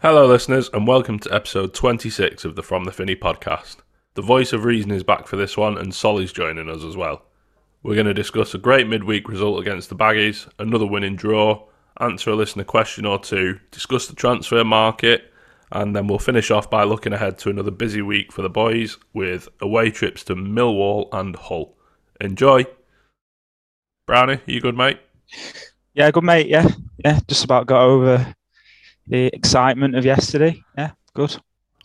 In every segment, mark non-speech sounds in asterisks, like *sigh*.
Hello, listeners, and welcome to episode 26 of the From the Finney podcast. The voice of reason is back for this one, and Solly's joining us as well. We're going to discuss a great midweek result against the Baggies, another winning draw, answer a listener question or two, discuss the transfer market, and then we'll finish off by looking ahead to another busy week for the boys with away trips to Millwall and Hull. Enjoy! Brownie, you good, mate? Yeah, good mate. Yeah, yeah. Just about got over the excitement of yesterday. Yeah, good.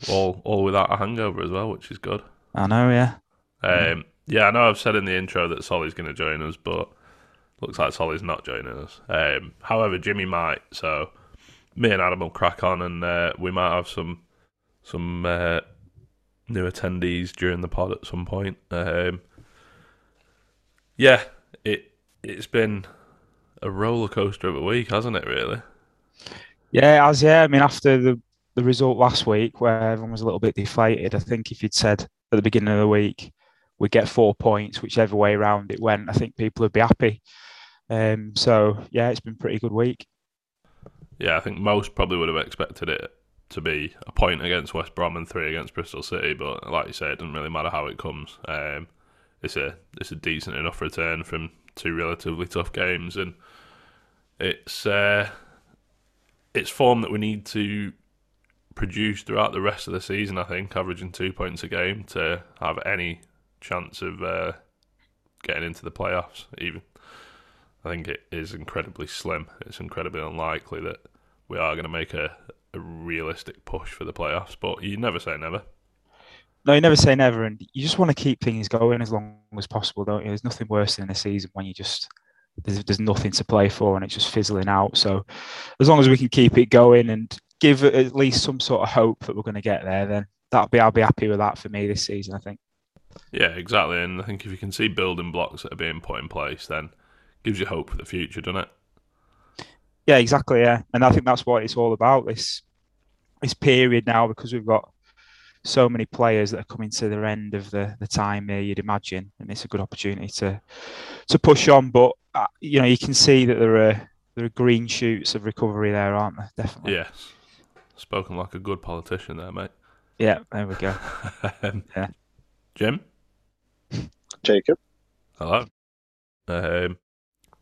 All, all without a hangover as well, which is good. I know. Yeah, Um, yeah, I know I've said in the intro that Solly's going to join us, but looks like Solly's not joining us. Um, however, Jimmy might, so me and Adam will crack on, and uh, we might have some some uh, new attendees during the pod at some point. Um, yeah, it it's been a roller coaster of a week, hasn't it? Really? Yeah. As yeah. I mean, after the the result last week, where everyone was a little bit deflated, I think if you'd said at the beginning of the week we'd get four points, whichever way around it went, I think people would be happy. Um, so yeah, it's been pretty good week. Yeah, I think most probably would have expected it to be a point against West Brom and three against Bristol City, but like you say, it doesn't really matter how it comes. Um, it's a it's a decent enough return from two relatively tough games, and it's uh, it's form that we need to produce throughout the rest of the season. I think averaging two points a game to have any chance of uh, getting into the playoffs, even. I think it is incredibly slim. It's incredibly unlikely that we are going to make a, a realistic push for the playoffs, but you never say never. No, you never say never, and you just want to keep things going as long as possible, don't you? There's nothing worse than a season when you just there's, there's nothing to play for and it's just fizzling out. So as long as we can keep it going and give at least some sort of hope that we're going to get there, then that'll be I'll be happy with that for me this season. I think. Yeah, exactly. And I think if you can see building blocks that are being put in place, then gives you hope for the future, doesn't it? Yeah, exactly. Yeah, and I think that's what it's all about. This this period now because we've got so many players that are coming to their end of the, the time here. You'd imagine, and it's a good opportunity to to push on. But uh, you know, you can see that there are there are green shoots of recovery there, aren't there? Definitely. Yes. Spoken like a good politician there, mate. Yeah. There we go. *laughs* um, Yeah. Jim, Jacob. hello. Um,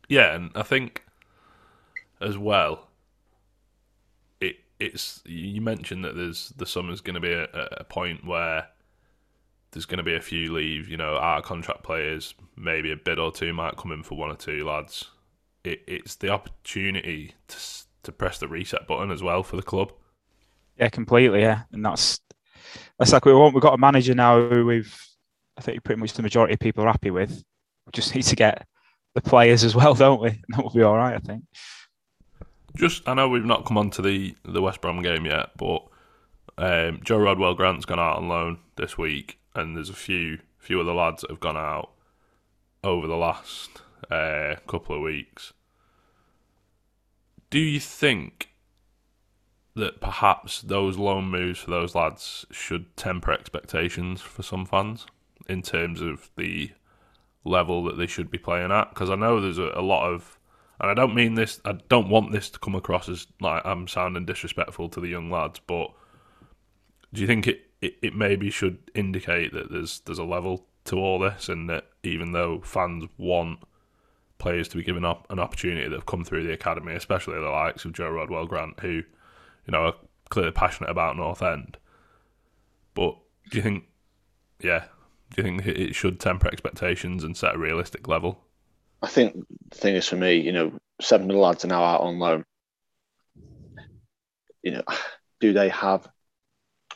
yeah, and I think as well, it it's you mentioned that there's the summer's going to be a, a point where there's going to be a few leave. You know, our contract players, maybe a bid or two might come in for one or two lads. It, it's the opportunity to to press the reset button as well for the club. Yeah, completely. Yeah, and that's that's like we want. We've got a manager now who we've. I think pretty much the majority of people are happy with. We just need to get the players as well, don't we? That will be all right, I think. Just, I know we've not come on to the the West Brom game yet, but um, Joe Rodwell Grant's gone out on loan this week, and there's a few few other lads that have gone out over the last uh, couple of weeks. Do you think that perhaps those loan moves for those lads should temper expectations for some fans in terms of the level that they should be playing at? Because I know there's a, a lot of and I don't mean this. I don't want this to come across as like I'm sounding disrespectful to the young lads. But do you think it, it, it maybe should indicate that there's there's a level to all this, and that even though fans want players to be given up an opportunity that have come through the academy, especially the likes of Joe Rodwell Grant, who you know, are clearly passionate about North End. But do you think, yeah, do you think it- it should temper expectations and set a realistic level? I think the thing is for me, you know, seven of the lads are now out on loan. You know, do they have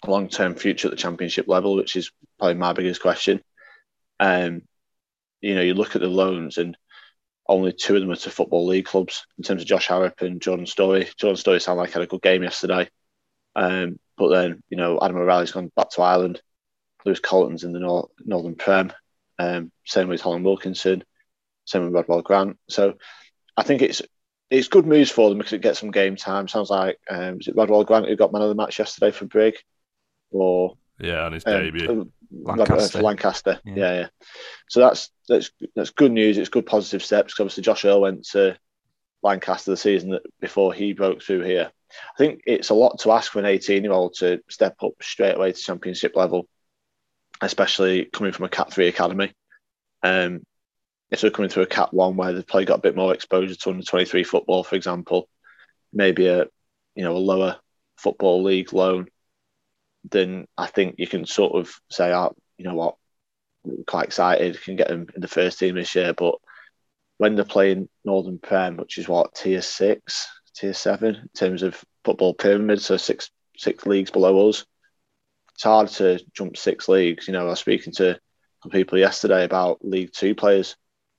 a long term future at the championship level, which is probably my biggest question. Um, you know, you look at the loans and only two of them are to football league clubs in terms of Josh Harrop and Jordan Storey. Jordan Storey sounded like had a good game yesterday. Um, but then, you know, Adam O'Reilly's gone back to Ireland. Lewis Colton's in the Nor- Northern Prem. Um, same with Holland Wilkinson. Same with Rodwell Grant. So I think it's it's good news for them because it gets some game time. Sounds like um, was it Rodwell Grant who got man of the match yesterday for Brig, or Yeah, on his um, debut. uh, Lancaster. for Lancaster. Yeah. Yeah. yeah, So that's that's that's good news. It's good positive steps. 'cause obviously, Josh Earl went to Lancaster the season that before he broke through here. I think it's a lot to ask for an 18 year old to step up straight away to championship level, especially coming from a Cat 3 academy. Um, if they're coming through a Cat 1 where they've probably got a bit more exposure to under 23 football, for example, maybe a you know a lower football league loan, then I think you can sort of say, oh, you know what, we're quite excited, can get them in the first team this year. But when they're playing Northern Prem, which is what tier six, tier seven in terms of football pyramid, so six six leagues below us, it's hard to jump six leagues. You know, I was speaking to some people yesterday about League Two players,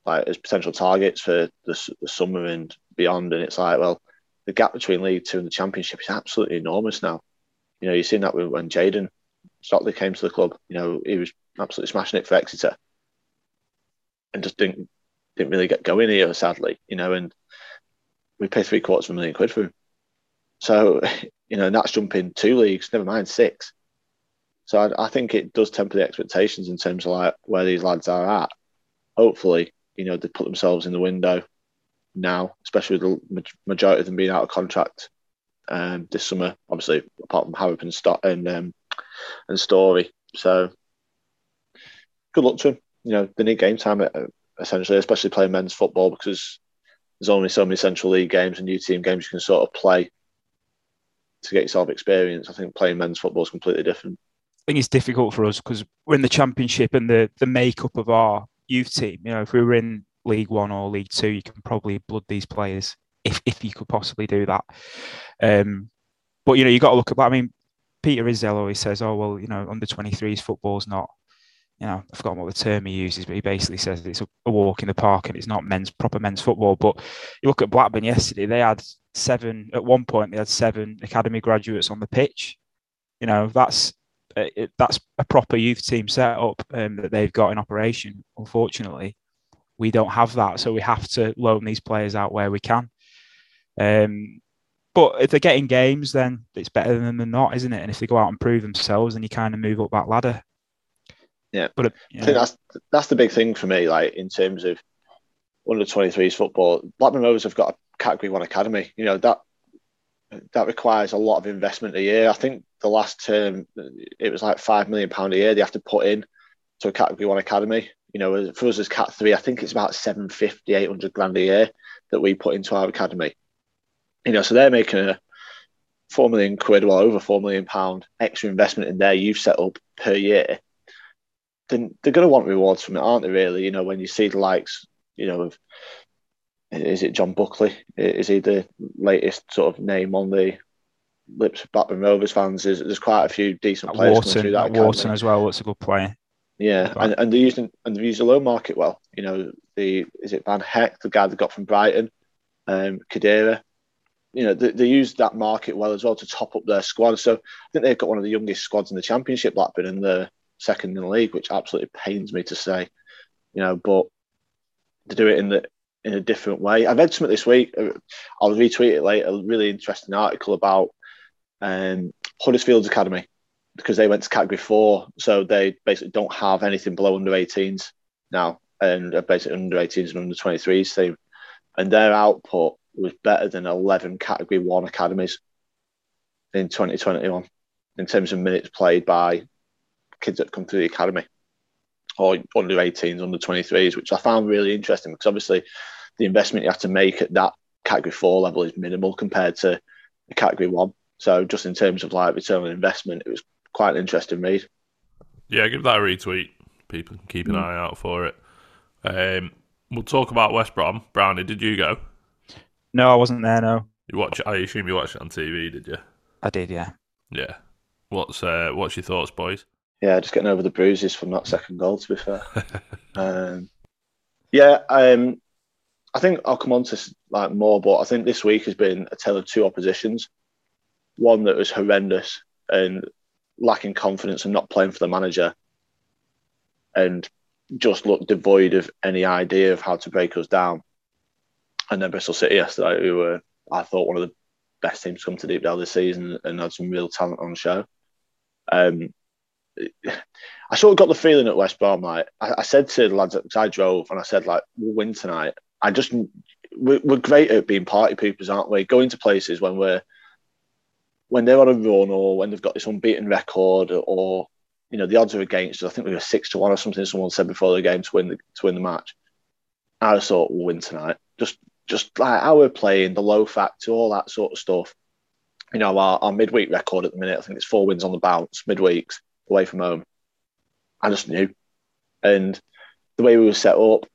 like as potential targets for the, the summer and beyond, and it's like, well, the gap between League Two and the Championship is absolutely enormous now. You know, you've seen that when Jayden Stockley came to the club. You know, he was absolutely smashing it for Exeter, and just didn't didn't really get going here, sadly. You know, and we paid three quarters of a million quid for him. So, *laughs* you know, that's jumping two leagues, never mind six. So I, I think it does temper the expectations in terms of like where these lads are at. Hopefully, you know, they put themselves in the window now, especially with the majority of them being out of contract um, this summer. Obviously, apart from Harrop and Stott and um, and Storey. So good luck to them. You know, they need game time uh, essentially, especially playing men's football because there's only so many Central League games and new team games you can sort of play to get yourself experience. I think playing men's football is completely different. I think it's difficult for us because we're in the championship and the the makeup of our youth team. You know, if we were in League One or League Two, you can probably blood these players if if you could possibly do that. Um, but you know, you got to look at. I mean, Peter Ridsdale always says, "Oh well, you know, under 23s football's not." You know, I've forgotten what the term he uses, but he basically says it's a, walk in the park and it's not men's proper men's football. But you look at Blackburn yesterday; they had seven at one point. They had seven academy graduates on the pitch. You know, that's it, that's a proper youth team setup um, that they've got in operation. Unfortunately, we don't have that, so we have to loan these players out where we can. Um, but if they're getting games, then it's better than they're not, isn't it? And if they go out and prove themselves, then you kind of move up that ladder. Yeah. but uh, you I think that's that's the big thing for me, like in terms of under 23s football. Blackburn Rovers have got a category one academy. You know, that that requires a lot of investment a year. I think the last term it was like five million pound a year they have to put in to a category one academy. You know, for us as cat three, I think it's about 750, 800 grand a year that we put into our academy. You know, so they're making a four million quid, well over four million pound extra investment in their youth setup per year. Then they're going to want rewards from it, aren't they? Really, you know, when you see the likes, you know, of is it John Buckley? Is he the latest sort of name on the lips of Blackburn Rovers fans? There's, there's quite a few decent players coming through that Wharton academy. as well. What's a good player. Yeah, and, and they're using and they've used the loan market well. You know, the is it Van Hecke, the guy they got from Brighton, um, Khadra. You know, they, they used that market well as well to top up their squad. So I think they've got one of the youngest squads in the championship, Blackburn, and the second in the league, which absolutely pains me to say. You know, but to do it in the in a different way. I read something this week. uh, I'll retweet it later. A really interesting article about um, Huddersfield's academy because they went to category four, so they basically don't have anything below under 18s now, and are basically under 18s and under 23s team, and their output was better than 11 category one academies in 2021 in terms of minutes played by kids that come through the academy or under 18s, under 23s, which I found really interesting because obviously the investment you have to make at that category four level is minimal compared to the category one. So just in terms of like return on investment, it was quite an interesting read. Yeah, give that a retweet. People can keep an Mm. eye out for it. Um, we'll talk about West Brom. Brownie, did you go? No, I wasn't there. No, You watch? I assume you watched it on TV, did you? I did. Yeah. Yeah. What's uh, what's your thoughts, boys? Yeah, just getting over the bruises from that second goal. To be fair, *laughs* um, yeah, um, I think I'll come on to like more, but I think this week has been a tale of two oppositions. One that was horrendous and lacking confidence and not playing for the manager, and just looked devoid of any idea of how to break us down. And then Bristol City yesterday, who were I thought one of the best teams to come to Deepdale this season and had some real talent on show. Um, I sort of got the feeling at West Brom, like I, I said to the lads, because I drove and I said, like, we'll win tonight. I just, we're, we're great at being party poopers, aren't we? Going to places when we're, when they're on a run or when they've got this unbeaten record or, you know, the odds are against us. I think we were six to one or something someone said before the game to win the, to win the match. I just thought we'll win tonight. Just, just like how we're playing, the low factor, all that sort of stuff. You know, our, our midweek record at the minute, I think it's four wins on the bounce, midweeks away from home. I just knew. And the way we were set up,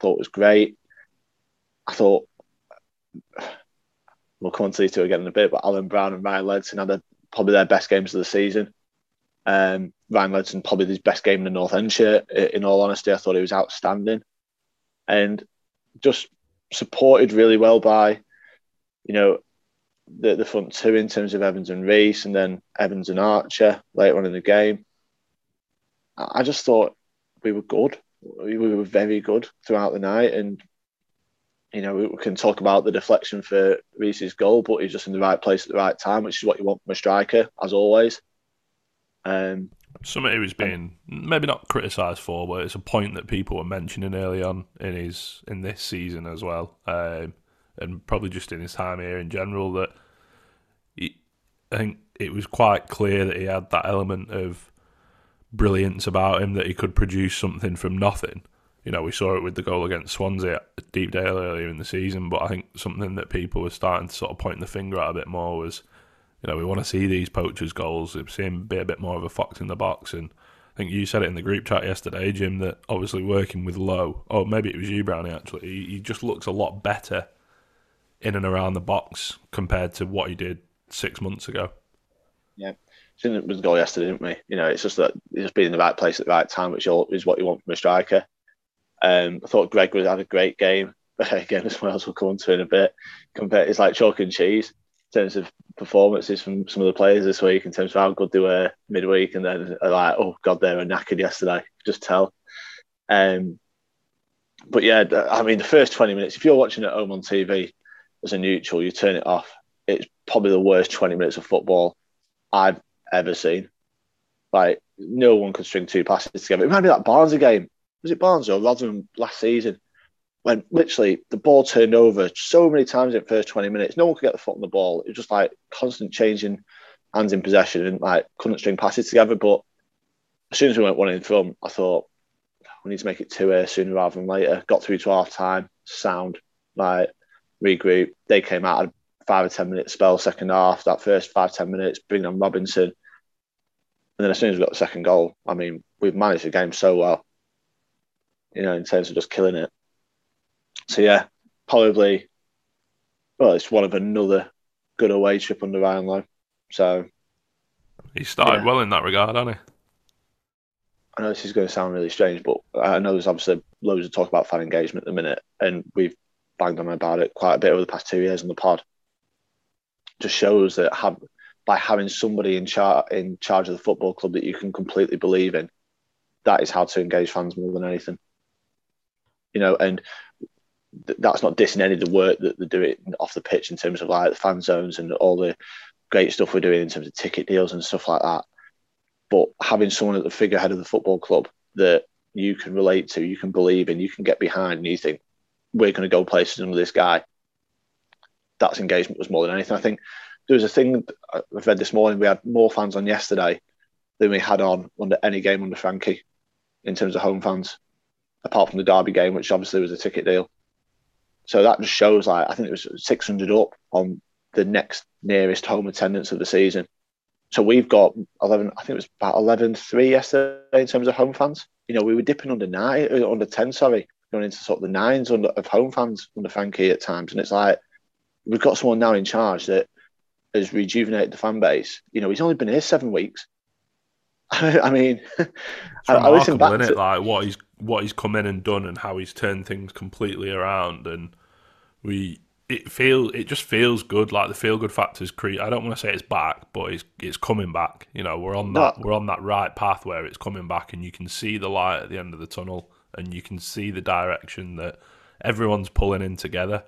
thought was great. I thought we'll come on to these two again in a bit, but Alan Browne and Ryan Ledson had a, probably their best games of the season. Um, Ryan Ledson probably his best game in the North End shirt. In all honesty, I thought he was outstanding, and just supported really well by, you know, the the front two in terms of Evans and Riis, and then Evans and Archer later on in the game. I just thought we were good. We were very good throughout the night, and you know we can talk about the deflection for Riis's goal, but he's just in the right place at the right time, which is what you want from a striker, as always. Um, Something he was being maybe not criticised for, but it's a point that people were mentioning early on in his in this season as well, um, and probably just in his time here in general. That he, I think it was quite clear that he had that element of brilliance about him that he could produce something from nothing. You know, we saw it with the goal against Swansea at Deepdale earlier in the season, but I think something that people were starting to sort of point the finger at a bit more was you know, we want to see these poachers' goals. We've him be a bit more of a fox in the box. And I think you said it in the group chat yesterday, Jim, that obviously working with Lowe, or maybe it was you, Brownie, actually, he, he just looks a lot better in and around the box compared to what he did six months ago. seen it with the goal yesterday, didn't we? You know, it's just that he's just being in the right place at the right time, which is what you want from a striker. Um, I thought Greg was had a great game *laughs* again as well, as we'll come on to in a bit. Compared, it's like chalk and cheese in terms of performances from some of the players this week, in terms of how good they were midweek, and then like, oh god, they were knackered yesterday. Just tell. Um, but yeah, I mean, the first twenty minutes, if you're watching at home on TV as a neutral, you turn it off. It's probably the worst twenty minutes of football I've ever seen. Like no one could string two passes together. It might be that Barnes game. Was it Barnes or Rotherham last season? When literally the ball turned over so many times in the first 20 minutes. No one could get the foot on the ball. It was just like constant changing hands in possession and like couldn't string passes together. But as soon as we went one in front, I thought we need to make it two here sooner rather than later. Got through to half time, sound, like regroup. They came out a five or ten minute spell second half. That first five ten minutes, bring on Robinson, and then as soon as we got the second goal, I mean, we've managed the game so well. You know, in terms of just killing it. So yeah, probably. Well, it's one of another good away trip under Ryan Lowe. So He started Yeah. well in that regard, hasn't he? I know this is going to sound really strange, but I know there's obviously loads of talk about fan engagement at the minute, and we've banged on about it quite a bit over the past two years on the pod. Just shows that have, by having somebody in charge in charge of the football club that you can completely believe in, that is how to engage fans more than anything. You know, and th- that's not dissing any of the work that they do doing off the pitch in terms of like the fan zones and all the great stuff we're doing in terms of ticket deals and stuff like that but having someone at the figurehead of the football club that you can relate to, you can believe in, you can get behind, and you think we're going to go places under this guy. That's engagement was more than anything. I think there was a thing uh, I've read this morning. We had more fans on yesterday than we had on under any game under Frankie in terms of home fans, apart from the Derby game, which obviously was a ticket deal. So that just shows like I think it was 600 up on the next nearest home attendance of the season. So we've got 11, I think it was about 11 3 yesterday in terms of home fans. You know, we were dipping under nine, uh, under 10, sorry, going into sort of the nines under, of home fans under Frankie at times. And it's like, we've got someone now in charge that has rejuvenated the fan base. You know, he's only been here seven weeks. *laughs* I mean, *laughs* I, I listen back to it? Like what he's what he's come in and done, and how he's turned things completely around, and we it feel it just feels good. Like the feel good factor's cre I don't want to say it's back, but it's it's coming back. You know, we're on that we're on that right path where it's coming back, and you can see the light at the end of the tunnel, and you can see the direction that everyone's pulling in together.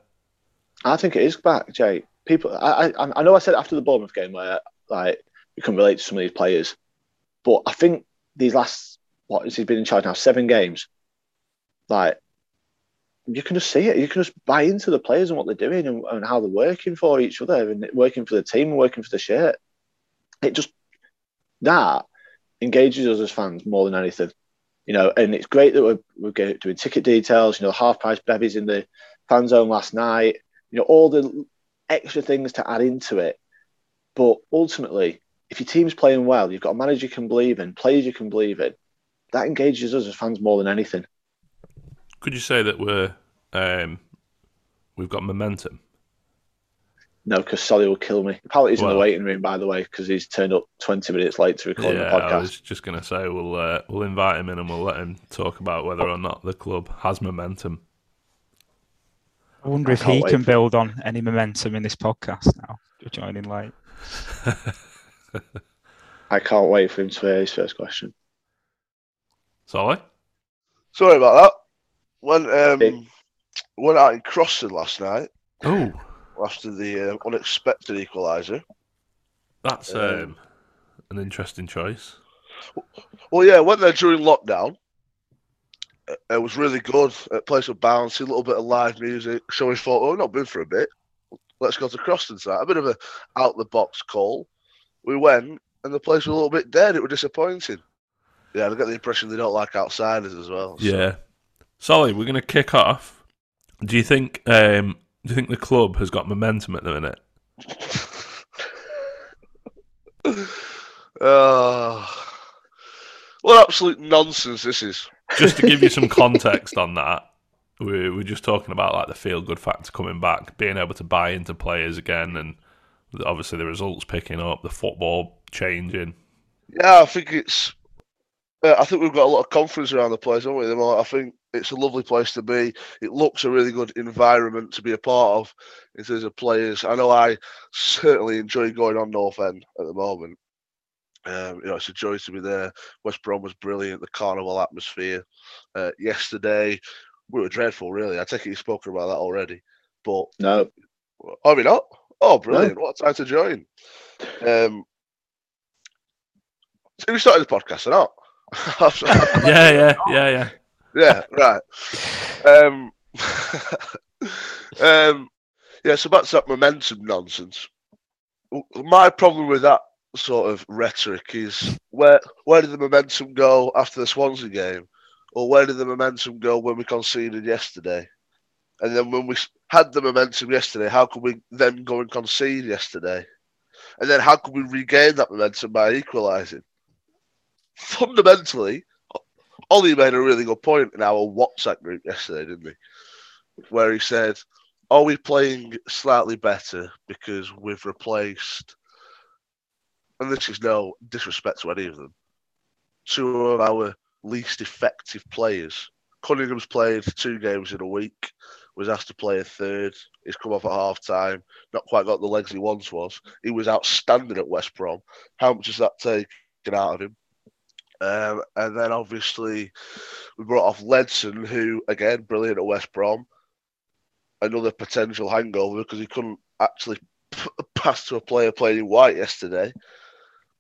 I think it is back, Jay. People, I, I, I know I said after the Bournemouth game where like you can relate to some of these players, but I think these last what has he been in charge now? Seven games. Like you can just see it. You can just buy into the players and what they're doing and, and how they're working for each other and working for the team and working for the shirt. It just that engages us as fans more than anything. You know, and it's great that we're, we're doing ticket details. You know, half price bevies in the fan zone last night. You know, all the extra things to add into it. But ultimately, if your team's playing well, you've got a manager you can believe in, players you can believe in. That engages us as fans more than anything. Could you say that we're um, we've got momentum? No, because Solly will kill me. Apparently, he's in the waiting room, by the way, because he's turned up 20 minutes late to record yeah, the podcast. I was just going to say we'll uh, we'll invite him in and we'll let him talk about whether or not the club has momentum. I wonder I if can't he wait can for- build on any momentum in this podcast now. You're joining late. *laughs* I can't wait for him to hear his first question. Solly? Sorry about that. When Hey. um, went out in Croston last night Oh, after the uh, unexpected equaliser. that's Um, um, an interesting choice. Well, yeah, went there during lockdown. Uh, It was really good. It played some bouncy, a little bit of live music. So we thought, oh, not been for a bit. Let's go to Croston tonight. A bit of a out the box call. We went, and the place was a little bit dead. It was disappointing. Yeah, I get the impression they don't like outsiders as well. so- Yeah. Solly, we're going to kick off. Do you think um, do you think the club has got momentum at the minute? *laughs* Oh, what absolute nonsense this is. Just to give you some *laughs* context on that, we we're just talking about like the feel good factor coming back, being able to buy into players again, and obviously the results picking up, the football changing. Yeah, I think it's. Uh, I think we've got a lot of confidence around the place, haven't we? I think it's a lovely place to be. It looks a really good environment to be a part of in terms of players. I know I certainly enjoy going on North End at the moment. Um, you know, it's a joy to be there. West Brom was brilliant. The carnival atmosphere uh, yesterday, we were dreadful. Really, I take it you've spoken about that already. But No, are we not? Oh, brilliant! What a time to join. Um, so we started the podcast or not? Yeah, yeah, yeah, yeah. yeah, right. Um, *laughs* um, yeah, so that's that momentum nonsense. My problem with that sort of rhetoric is where where did the momentum go after the Swansea game, or where did the momentum go when we conceded yesterday? And then when we had the momentum yesterday, how could we then go and concede yesterday? And then how could we regain that momentum by equalising? Fundamentally, Ollie made a really good point in our WhatsApp group yesterday, didn't he? Where he said, Are we playing slightly better because we've replaced, and this is no disrespect to any of them, two of our least effective players? Cunningham's played two games in a week, was asked to play a third. He's come off at half time, not quite got the legs he once was. He was outstanding at West Brom. How much does that taken out of him? Um, and then obviously we brought off Ledson, who again brilliant at West Brom. Another potential hangover because he couldn't actually p- pass to a player playing in white yesterday.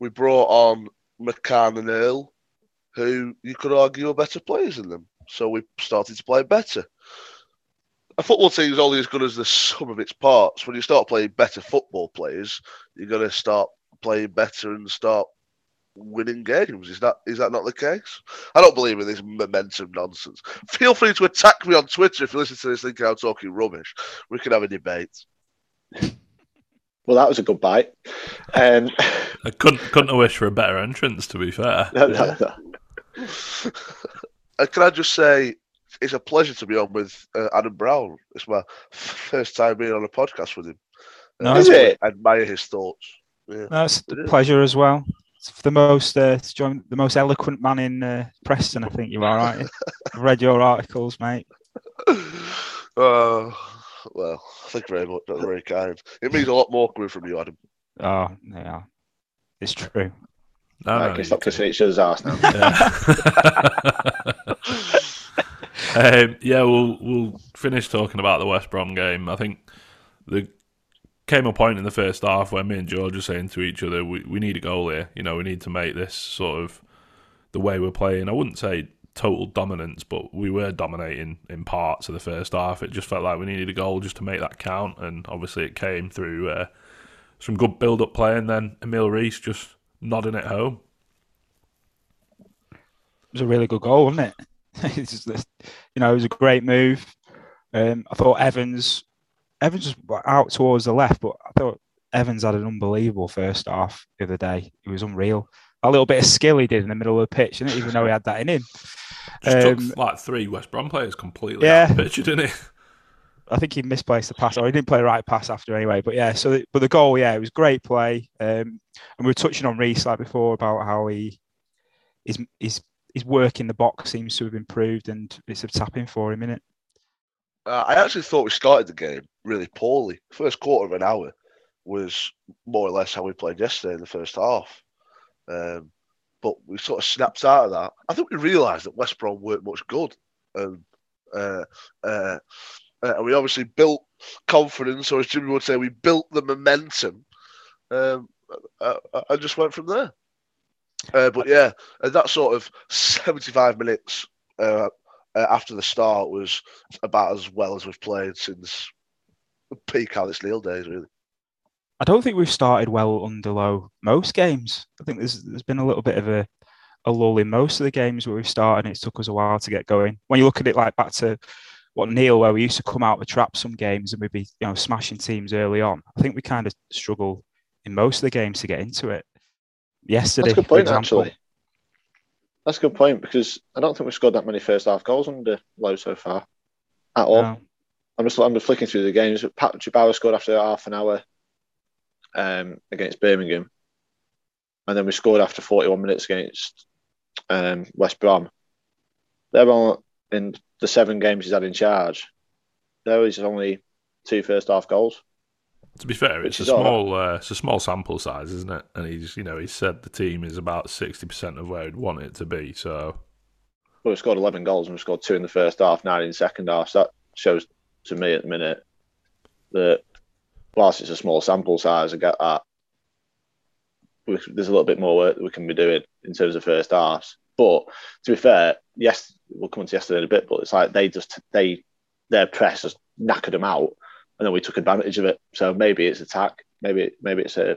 We brought on McCann and Earl, who you could argue are better players than them. So we started to play better. A football team is only as good as the sum of its parts. When you start playing better football players, you're going to start playing better and start winning games. Is that is that not the case? I don't believe in this momentum nonsense. Feel free to attack me on Twitter if you listen to this thinking I'm talking rubbish. We can have a debate. *laughs* Well, that was a good bite. Um, I couldn't couldn't have wished for a better entrance. To be fair, *laughs* no, no, no. Can I just say, it's a pleasure to be on with uh, Adam Brown. It's my first time being on a podcast with him. No, Is it? I admire his thoughts. Yeah. That's It a is. pleasure as well. It's the most uh, the most eloquent man in uh, Preston. I think you are right. I've read your articles, mate. *laughs* Uh, well, thank you very much. That's very kind. It means a lot more coming from you, Adam. Oh, yeah, it's true. no, Right, no, can stop kissing each other's arse now. Yeah. *laughs* um, yeah, we'll we'll finish talking about the West Brom game. I think there came a point in the first half where me and George were saying to each other, "We we need a goal here. You know, we need to make this sort of the way we're playing." I wouldn't say total dominance, but we were dominating in parts of the first half. It just felt like we needed a goal just to make that count, and obviously it came through uh, some good build-up play, and then Emil Riis just nodding it home. It was a really good goal, wasn't it? *laughs* it's just, you know, it was a great move. Um, I thought Evans, Evans was out towards the left, but I thought Evans had an unbelievable first half the other day. It was unreal. A little bit of skill he did in the middle of the pitch. I didn't even know he had that in him. Just Um, took like three West Brom players completely Yeah. out of the picture, didn't he? *laughs* I think he misplaced the pass, or he didn't play the right pass after anyway. But yeah, so the, but the goal, yeah, it was great play. Um, and we were touching on Riis like before about how he his his his work in the box seems to have improved, and it's a tapping for him, innit? Uh, I actually thought we started the game really poorly. First quarter of an hour was more or less how we played yesterday in the first half. Um, but we sort of snapped out of that. I think we realised that West Brom weren't much good. And, uh, uh, uh, and we obviously built confidence, or as Jimmy would say, we built the momentum um, uh, uh, and just went from there. Uh, but yeah, that sort of 75 minutes uh, uh, after the start was about as well as we've played since peak Alex Neil days, really. I don't think we've started well under Lowe most games. I think there's there's been a little bit of a, a lull in most of the games where we've started, and it's took us a while to get going. When you look at it like back to what Neil, where we used to come out the trap some games and we'd be you know smashing teams early on. I think we kind of struggle in most of the games to get into it. Yesterday, That's a good for point, example, actually. That's a good point because I don't think we've scored that many first half goals under Lowe so far at all. no. I'm just I'm just flicking through the games. Patrick Bauer scored after half an hour um, against Birmingham, and then we scored after 41 minutes against um, West Brom. They're all in the seven games he's had in charge. There was only two first half goals. To be fair, it's a is all right. small uh, it's a small sample size, isn't it? And he's you know he said the team is about sixty percent of where he'd want it to be. So Well, we scored 11 goals and we scored two in the first half, nine in the second half. So that shows to me at the minute that whilst it's a small sample size, I get that. There's a little bit more work that we can be doing in terms of first halves. But to be fair, yes, we'll come to yesterday in a bit, but it's like they just, they, their press just knackered them out and then we took advantage of it. So maybe it's attack, maybe, maybe it's a,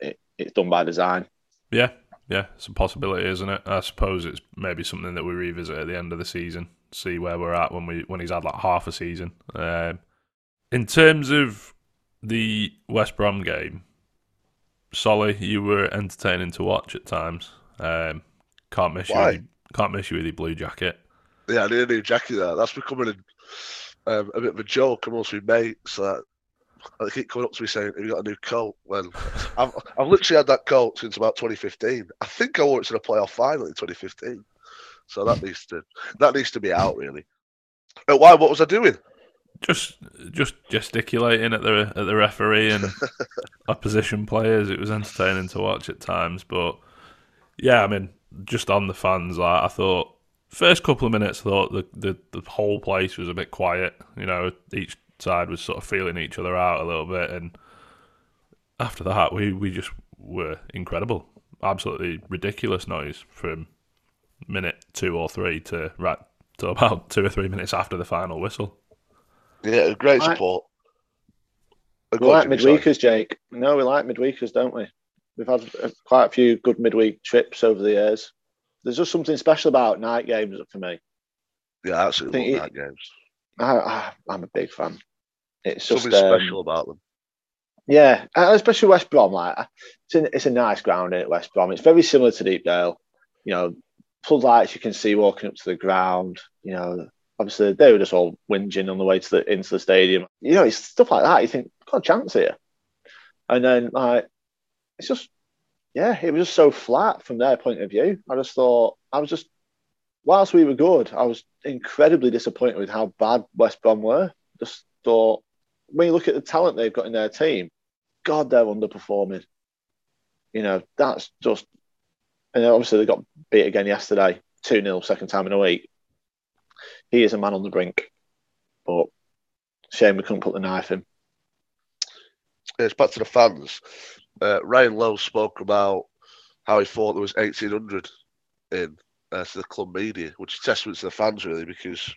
it, it's done by design. yeah, yeah, it's a possibility, isn't it? I suppose it's maybe something that we revisit at the end of the season, see where we're at when we when he's had like half a season. Um, in terms of the West Brom game, Solly, you were entertaining to watch at times. Um, can't miss you. Why? With can't miss you with your blue jacket. Yeah, I need a new jacket there. That's becoming a, um, a bit of a joke amongst my mates. That they keep coming up to me saying, "Have you got a new coat?" When I've, I've literally had that coat since about 2015. I think I wore it to the playoff final in 2015. So that needs to that needs to be out really. Uh, why? What was I doing? just just gesticulating at the at the referee and *laughs* opposition players. It was entertaining to watch at times, but yeah, I mean, just on the fans, like, I thought first couple of minutes, I thought the, the the whole place was a bit quiet. You know, each side was sort of feeling each other out a little bit, and after that, we we just were incredible, absolutely ridiculous noise from minute two or three to right to about two or three minutes after the final whistle. Yeah, great support. We go on, like Jimmy, sorry. midweekers, Jake. No, we like midweekers, don't we? We've had uh, quite a few good midweek trips over the years. There's just something special about night games for me. Yeah, I absolutely think love it- night games. I, I, I'm a big fan. It's just Something um, special about them. Yeah, uh, especially West Brom. Like it's a, it's a nice ground in West Brom. It's very similar to Deepdale. You know, floodlights you can see walking up to the ground. You know, obviously they were just all whinging on the way to the into the stadium. You know, it's stuff like that. You think got a chance here, and then like it's just yeah, it was just so flat from their point of view. I just thought I was just whilst we were good, I was incredibly disappointed with how bad West Brom were. Just thought when you look at the talent they've got in their team, God, they're underperforming. You know, that's just and obviously they got beat again yesterday, 2 0, second time in a week. He is a man on the brink. But shame we couldn't put the knife in. It's back to the fans. Uh, Ryan Lowe spoke about how he thought there was 1,800 in uh, to the club media, which is testament to the fans, really, because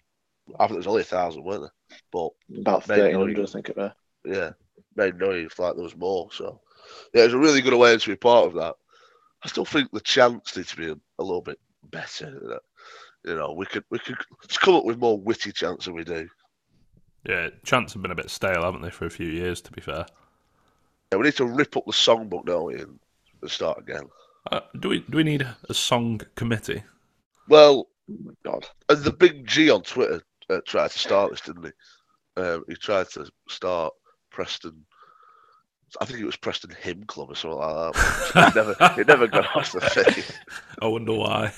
I think there's only a thousand, weren't there? But About Mate, 1300, no, I think it was. yeah, made noise like there was more. So, yeah, it was a really good way to be part of that. I still think the chants need to be a, a little bit better. You know? we could we could come up with more witty chants than we do. Yeah, chants have been a bit stale, haven't they, for a few years? To be fair, Yeah, we need to rip up the songbook, don't we, and, and start again. uh, do we do we need a song committee? Well, Oh my God. and the big G on Twitter uh, tried to start this, didn't he? Um, he tried to start Preston. I think it was Preston Hymn Club or something like that. it *laughs* never, it never got off the thing. I wonder why.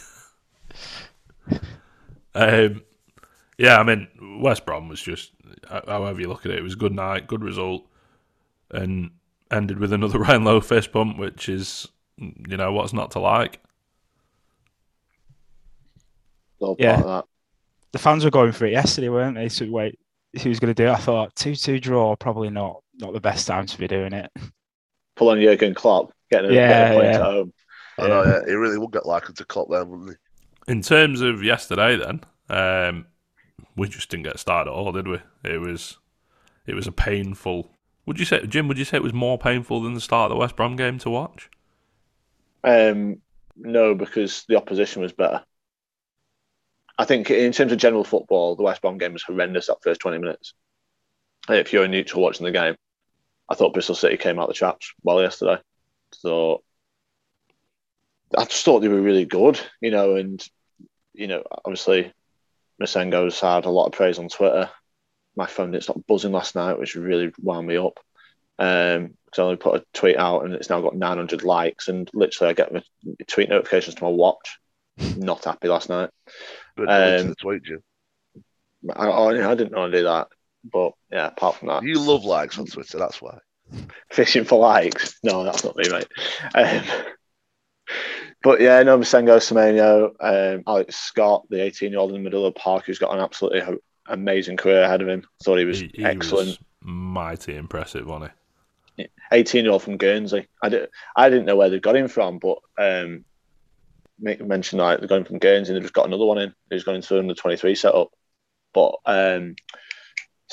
um, yeah, I mean, West Brom was just, however you look at it, it was a good night, good result, and ended with another *laughs* Ryan Lowe fist pump, which is, you know, what's not to like. Yeah. part of that. The fans were going for it yesterday, weren't they? So wait, who was going to do it? I thought two-two draw, probably not not the best time to be doing it. Pull on Jurgen Klopp, getting a, Yeah, getting a point yeah. at home. I know, yeah, he really would get likened to Klopp then, wouldn't he? In terms of yesterday, then, um, we just didn't get started at all, did we? It was, it was a painful. Would you say, Jim? Would you say it was more painful than the start of the West Brom game to watch? Um, no, because the opposition was better. I think in terms of general football, the West Brom game was horrendous that first 20 minutes. If you're a neutral watching the game, I thought Bristol City came out the traps well yesterday. So I just thought they were really good, you know, and, you know, obviously Masengo's had a lot of praise on Twitter. My phone didn't stop buzzing last night, which really wound me up. Um, because I only put a tweet out and it's now got 900 likes, and literally I get my tweet notifications to my watch. *laughs* Not happy last night. But um, tweet, Jim. I, I, I didn't want to do that, but yeah. Apart from that, You love likes on Twitter, that's why. fishing for likes. No, that's not me, mate. Um, but yeah, no, Masengo Semenyo, um, Alex Scott, the 18 year old in the middle of the park, who's got an absolutely ho- amazing career ahead of him. Thought he was He, he excellent. was mighty impressive, wasn't he? 18 year old from Guernsey. I, did, I didn't know where they got him from, but um, Mick mentioned like they're going from Guernsey and they've just got another one in who's going into under 23 setup. But um,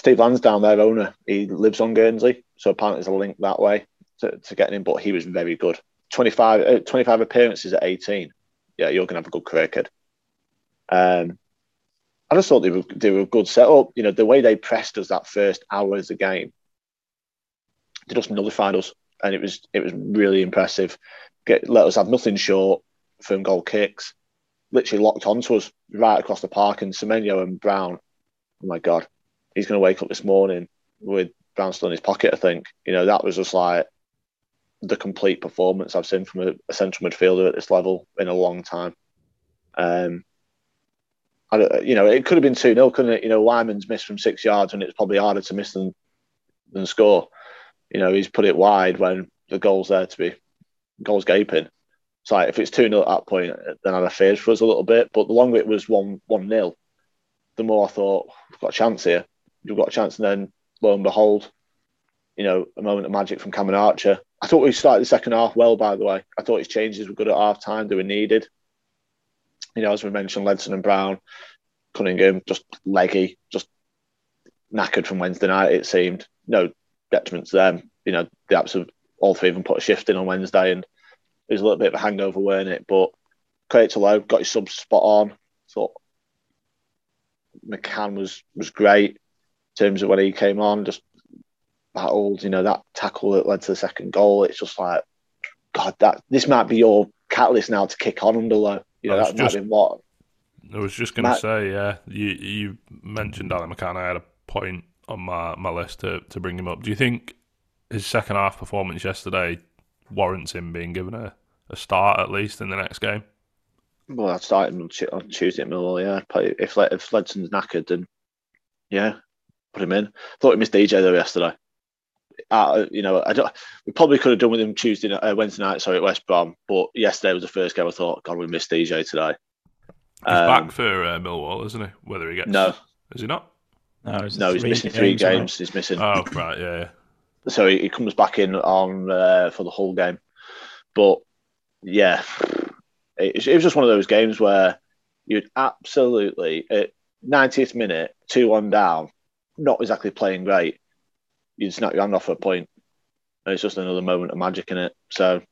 Steve Lansdown, their owner, he lives on Guernsey. So apparently there's a link that way to, to getting him, but he was very good. 25, uh, 25 appearances at 18. Yeah, you're going to have a good career, kid. Um, I just thought they were, they were a good setup. You know, the way they pressed us that first hour of the game, they just nullified us, and it was it was really impressive. Get let us have nothing short from goal kicks. Literally locked onto us right across the park, and Semenyo and Browne. Oh my god, he's going to wake up this morning with Browne still in his pocket. I think you know that was just like the complete performance I've seen from a, a central midfielder at this level in a long time. Um, I you know, it could have been 2 0, couldn't it? You know, Weimann's missed from six yards, and it's probably harder to miss than than score. You know, he's put it wide when the goal's there to be goals gaping. So like, if it's 2 0 at that point, then I'd have feared for us a little bit. But the longer it was 1 1 0, the more I thought, we've got a chance here. We've got a chance. And then, lo and behold, you know, a moment of magic from Cameron Archer. I thought we started the second half well, by the way. I thought his changes were good at half time, they were needed. You know, as we mentioned, Ledson and Browne, Cunningham, just leggy, just knackered from Wednesday night, it seemed. No detriment to them. You know, the absolute, all three of them put a shift in on Wednesday and it was a little bit of a hangover, weren't it? But credit to Lowe, got his subs spot on. Thought McCann was was great terms of when he came on, just battled. You know that tackle that led to the second goal. It's just like, God, that this might be your catalyst now to kick on under Lowe. You know that just- might be what. I was just going to say, yeah, you you mentioned Ali McCann. I had a point on my, my list to, to bring him up. Do you think his second half performance yesterday warrants him being given a, a start at least in the next game? Well, I'd start him on, on Tuesday at Millwall. Yeah, if if Ledson's knackered, then yeah, put him in. Thought he missed DJ though yesterday. Uh, you know, I don't. We probably could have done with him Tuesday, ni- uh, Wednesday night. Sorry, at West Brom. But yesterday was the first game. I thought, God, we missed DJ today. He's Um, back for uh, Millwall, isn't he? Whether he gets No, is he not? No, it's no, he's missing three games, games. He's missing. Oh right, yeah, yeah. *clears throat* so he, he comes back in on uh, for the whole game. But yeah, *sighs* it, it was just one of those games where you'd absolutely at 90th minute, two one down, not exactly playing great. You'd snap your hand off for a point, and it's just another moment of magic in it. So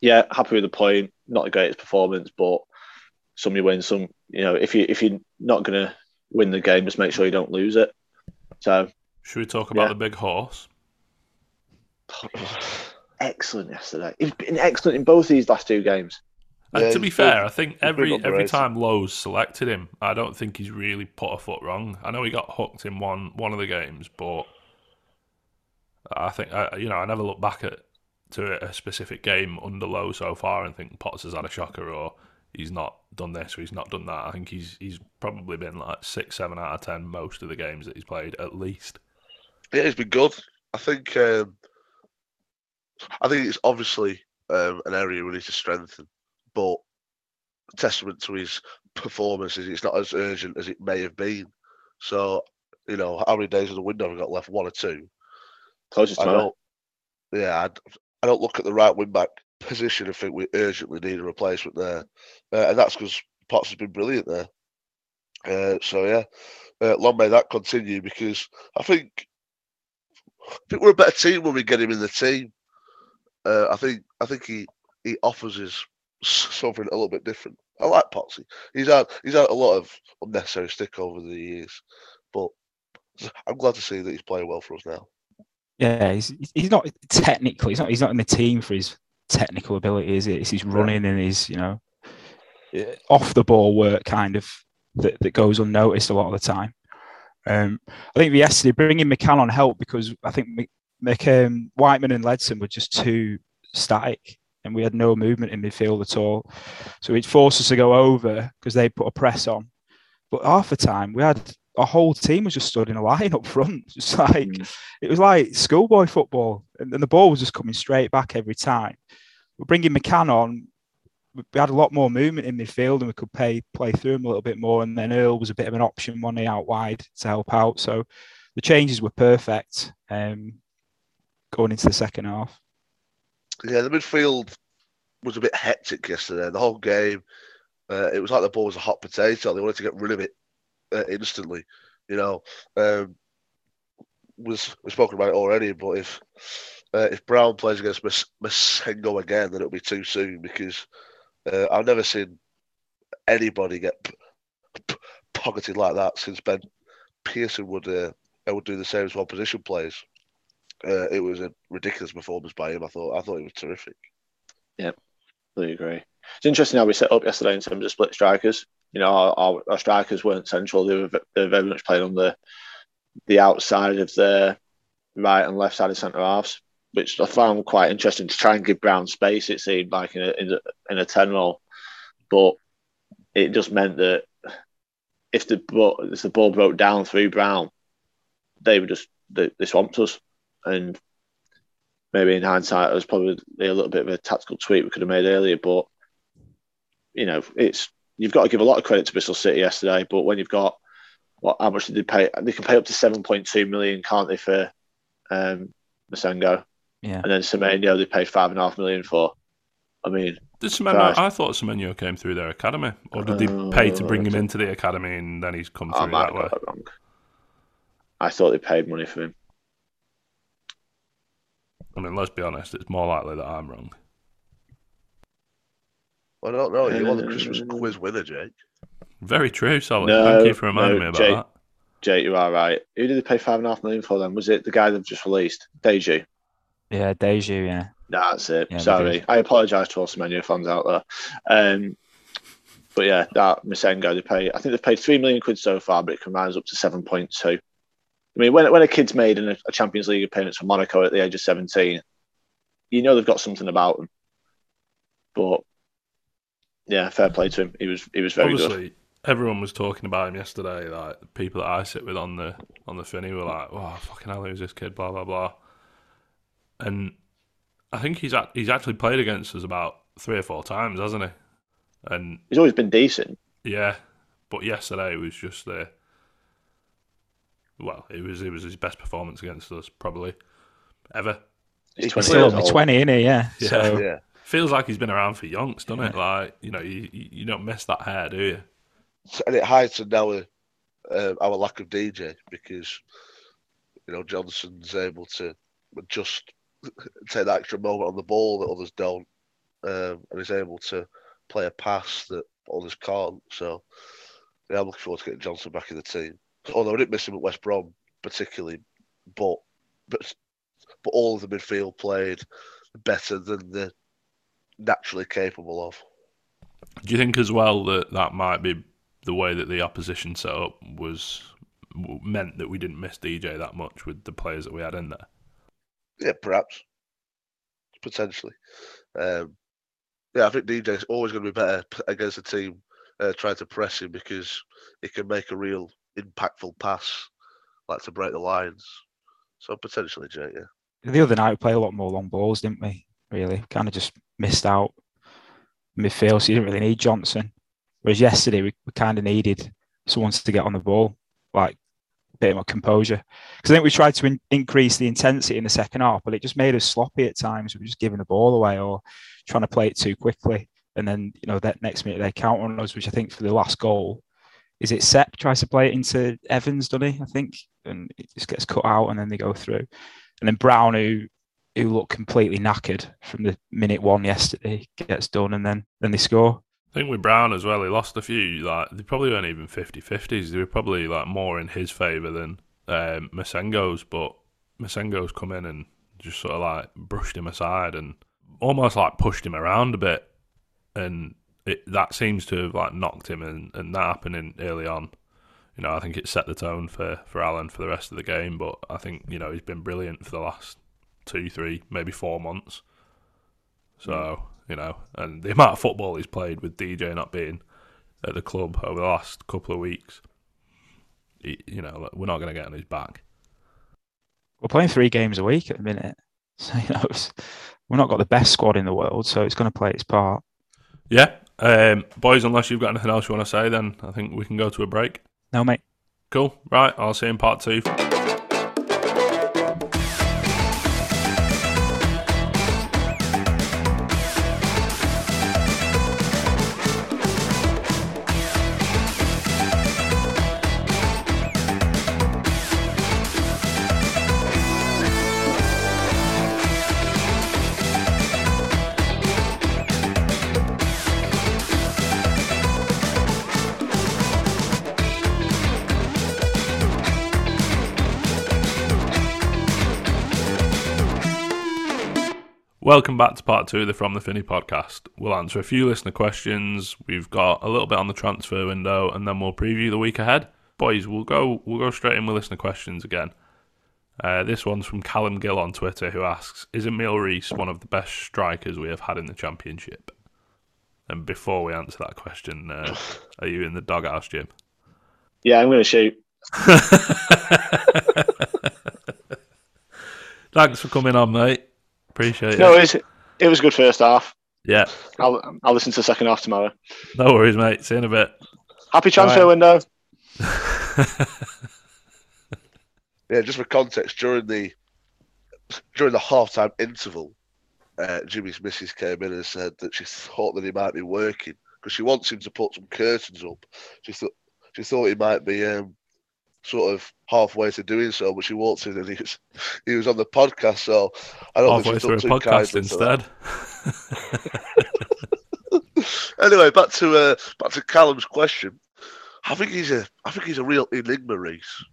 yeah, happy with the point. Not the greatest performance, but some you win, some you know. If you if you're not gonna win the game, just make sure you don't lose it. So Should we talk about Yeah. the big horse? *sighs* excellent yesterday. He's been excellent in both these last two games. And Yeah, to be fair, I think every every time Lowe's selected him, I don't think he's really put a foot wrong. I know he got hooked in one one of the games, but I think I, you know I never look back at to a specific game under Lowe so far and think Potts has had a shocker or he's not done this or he's not done that. I think he's he's probably been like six, seven out of ten most of the games that he's played at least. Yeah, he's been good. I think. Um, I think it's obviously um, an area we need to strengthen, but testament to his performances, it's not as urgent as it may have been. So, you know, how many days of the window have we got left? One or two. Closest I to don't. Yeah, I, I don't look at the right wing back position and think we urgently need a replacement there, uh, and that's because Potts has been brilliant there. Uh, so yeah, uh, long may that continue because I think I think we're a better team when we get him in the team. Uh, I think I think he he offers us s- something a little bit different. I like Potsy. He's had he's had a lot of unnecessary stick over the years, but I'm glad to see that he's playing well for us now. Yeah, he's he's not technically he's not he's not in the team for his technical ability, is it? It's his running and his you know off the ball work kind of that, that goes unnoticed a lot of the time. Um, I think yesterday bringing McCann on helped because I think Mc, Mc, um, Whiteman and Ledson were just too static and we had no movement in midfield at all. So it forced us to go over because they put a press on. But half the time we had our whole team was just stood in a *laughs* line up front, just like Mm. it was like schoolboy football, and, and the ball was just coming straight back every time. We're bringing McCann on. We had a lot more movement in midfield, and we could play play through him a little bit more. And then Earl was a bit of an option, one out wide to help out. So the changes were perfect um, going into the second half. Yeah, the midfield was a bit hectic yesterday. The whole game, uh, it was like the ball was a hot potato. They wanted to get rid of it uh, instantly. You know, um, was we've spoken about it already. But if uh, if Browne plays against Mas- Massengo again, then it'll be too soon because uh, I've never seen anybody get p- p- pocketed like that since Ben Pearson would uh, would do the same as one position plays. Uh, it was a ridiculous performance by him. I thought I thought it was terrific. Yeah, completely agree. It's interesting how we set up yesterday in terms of split strikers. You know, our, our, strikers weren't central; they were, they were very much playing on the the outside of the right and left side of centre halves, which I found quite interesting to try and give Browne space. It seemed like in a in a, in a ten role, but it just meant that if the ball, if the ball broke down through Browne, they were just they, they swamped us, and maybe in hindsight, it was probably a little bit of a tactical tweak we could have made earlier. But you know, it's you've got to give a lot of credit to Bristol City yesterday. But when you've got what, how much did they pay? They can pay up to seven point two million, can't they, for um, Massengo? Yeah. And then Semenyo, they paid five and a half million for. I mean, Did Semenyo, Christ. I thought Semenyo came through their academy, or did they pay to bring him Uh, into the academy and then he's come I through might that have way? got that wrong. I thought they paid money for him. I mean, let's be honest, it's more likely that I'm wrong. I don't know. You won the Christmas *laughs* quiz winner, Jake. Very true, Solid. No, Thank you for reminding no, me about Jake. that. Jake, you are right. Who did they pay five and a half million for then? Was it the guy they've just released? Diedhiou? Yeah, Diedhiou, yeah. That's it. Yeah, Sorry. I apologise to all Semenyo fans out there. Um, but yeah, that Massengo, they pay, I think they've paid three million quid so far, but it can rise up to 7.2. I mean, when, when a kid's made in a, Champions League appearance for Monaco at the age of 17, you know they've got something about them. But yeah, fair play to him. He was he was very good. Obviously, everyone was talking about him yesterday. Like the people that I sit with on the on the Finney were like, "Oh, fucking hell, who's this kid?" Blah blah blah. And I think he's act- he's actually played against us about three or four times, hasn't he? And He's always been decent. yeah, but yesterday was just the well, it was it was his best performance against us probably ever. He's He's 20 Still years only 20, isn't he? Yeah. Yeah. So, Yeah. Feels like he's been around for yonks, doesn't it? Like you know, you you you don't miss that hair, do you? and it heightened our uh, our lack of DJ because you know Johnson's able to just *laughs* take that extra moment on the ball that others don't, um, and is able to play a pass that others can't. So yeah, I'm looking forward to getting Johnson back in the team. Although I didn't miss him at West Brom particularly, but but but all of the midfield played better than they're naturally capable of. Do you think as well that that might be the way that the opposition set up was meant that we didn't miss DJ that much with the players that we had in there? Yeah, perhaps. Potentially. Um, yeah, I think DJ's always going to be better against a team uh, trying to press him because he can make a real impactful pass, like to break the lines. So potentially, Jay, yeah. the other night we played a lot more long balls, didn't we? Really, kind of just missed out midfield, so you didn't really need Johnson. Whereas yesterday we, we kind of needed someone to get on the ball, like a bit more composure. Because I think we tried to in- increase the intensity in the second half, but it just made us sloppy at times. We were just giving the ball away or trying to play it too quickly, and then you know that next minute they count on us, which I think for the last goal. Is it Sepp tries to play it into Evans, doesn't he? I think, and it just gets cut out, and then they go through and then Browne, who who looked completely knackered from the minute one yesterday, gets done, and then then they score. I think with Browne as well, he lost a few. Like they probably weren't even 50-50s. They were probably like more in his favour than um, Massengo's. But Massengo's come in and just sort of like brushed him aside and almost like pushed him around a bit. And it, that seems to have like knocked him, and, and that happening early on. You know, I think it set the tone for for Alan for the rest of the game. But I think you know he's been brilliant for the last two, three, maybe four months. So you know, and the amount of football he's played with DJ not being at the club over the last couple of weeks, he, you know, we're not going to get on his back. We're playing three games a week at the minute, *laughs* so you know it's, we've not got the best squad in the world, so it's going to play its part. Yeah, um, boys. Unless you've got anything else you want to say, then I think we can go to a break. No, mate. Cool. Right. I'll see you in part two. Welcome back to part two of the From the Finney podcast. We'll answer a few listener questions. We've got a little bit on the transfer window, and then we'll preview the week ahead. Boys, we'll go we'll go straight in with listener questions again. Uh, this one's from Callum Gill on Twitter, who asks: Is Emil Riis one of the best strikers we have had in the championship? And before we answer that question, uh, are you in the doghouse, Jim? Yeah, I'm going to shoot. *laughs* Thanks for coming on, mate. Appreciate No, it. it was, it was a good first half. Yeah, I'll, I'll listen to the second half tomorrow. no worries, mate. See you in a bit. Happy transfer Right. window. *laughs* Yeah, just for context, during the during the halftime interval, uh, Jimmy's missus came in and said that she thought that he might be working because she wants him to put some curtains up. She thought she thought he might be um, sort of halfway to doing so, but she walked in and he was he was on the podcast. So I don't Halfway think she through a podcast kindly to that. instead. *laughs* anyway, back to uh, back to Callum's question. I think he's a I think he's a real enigma, Riis,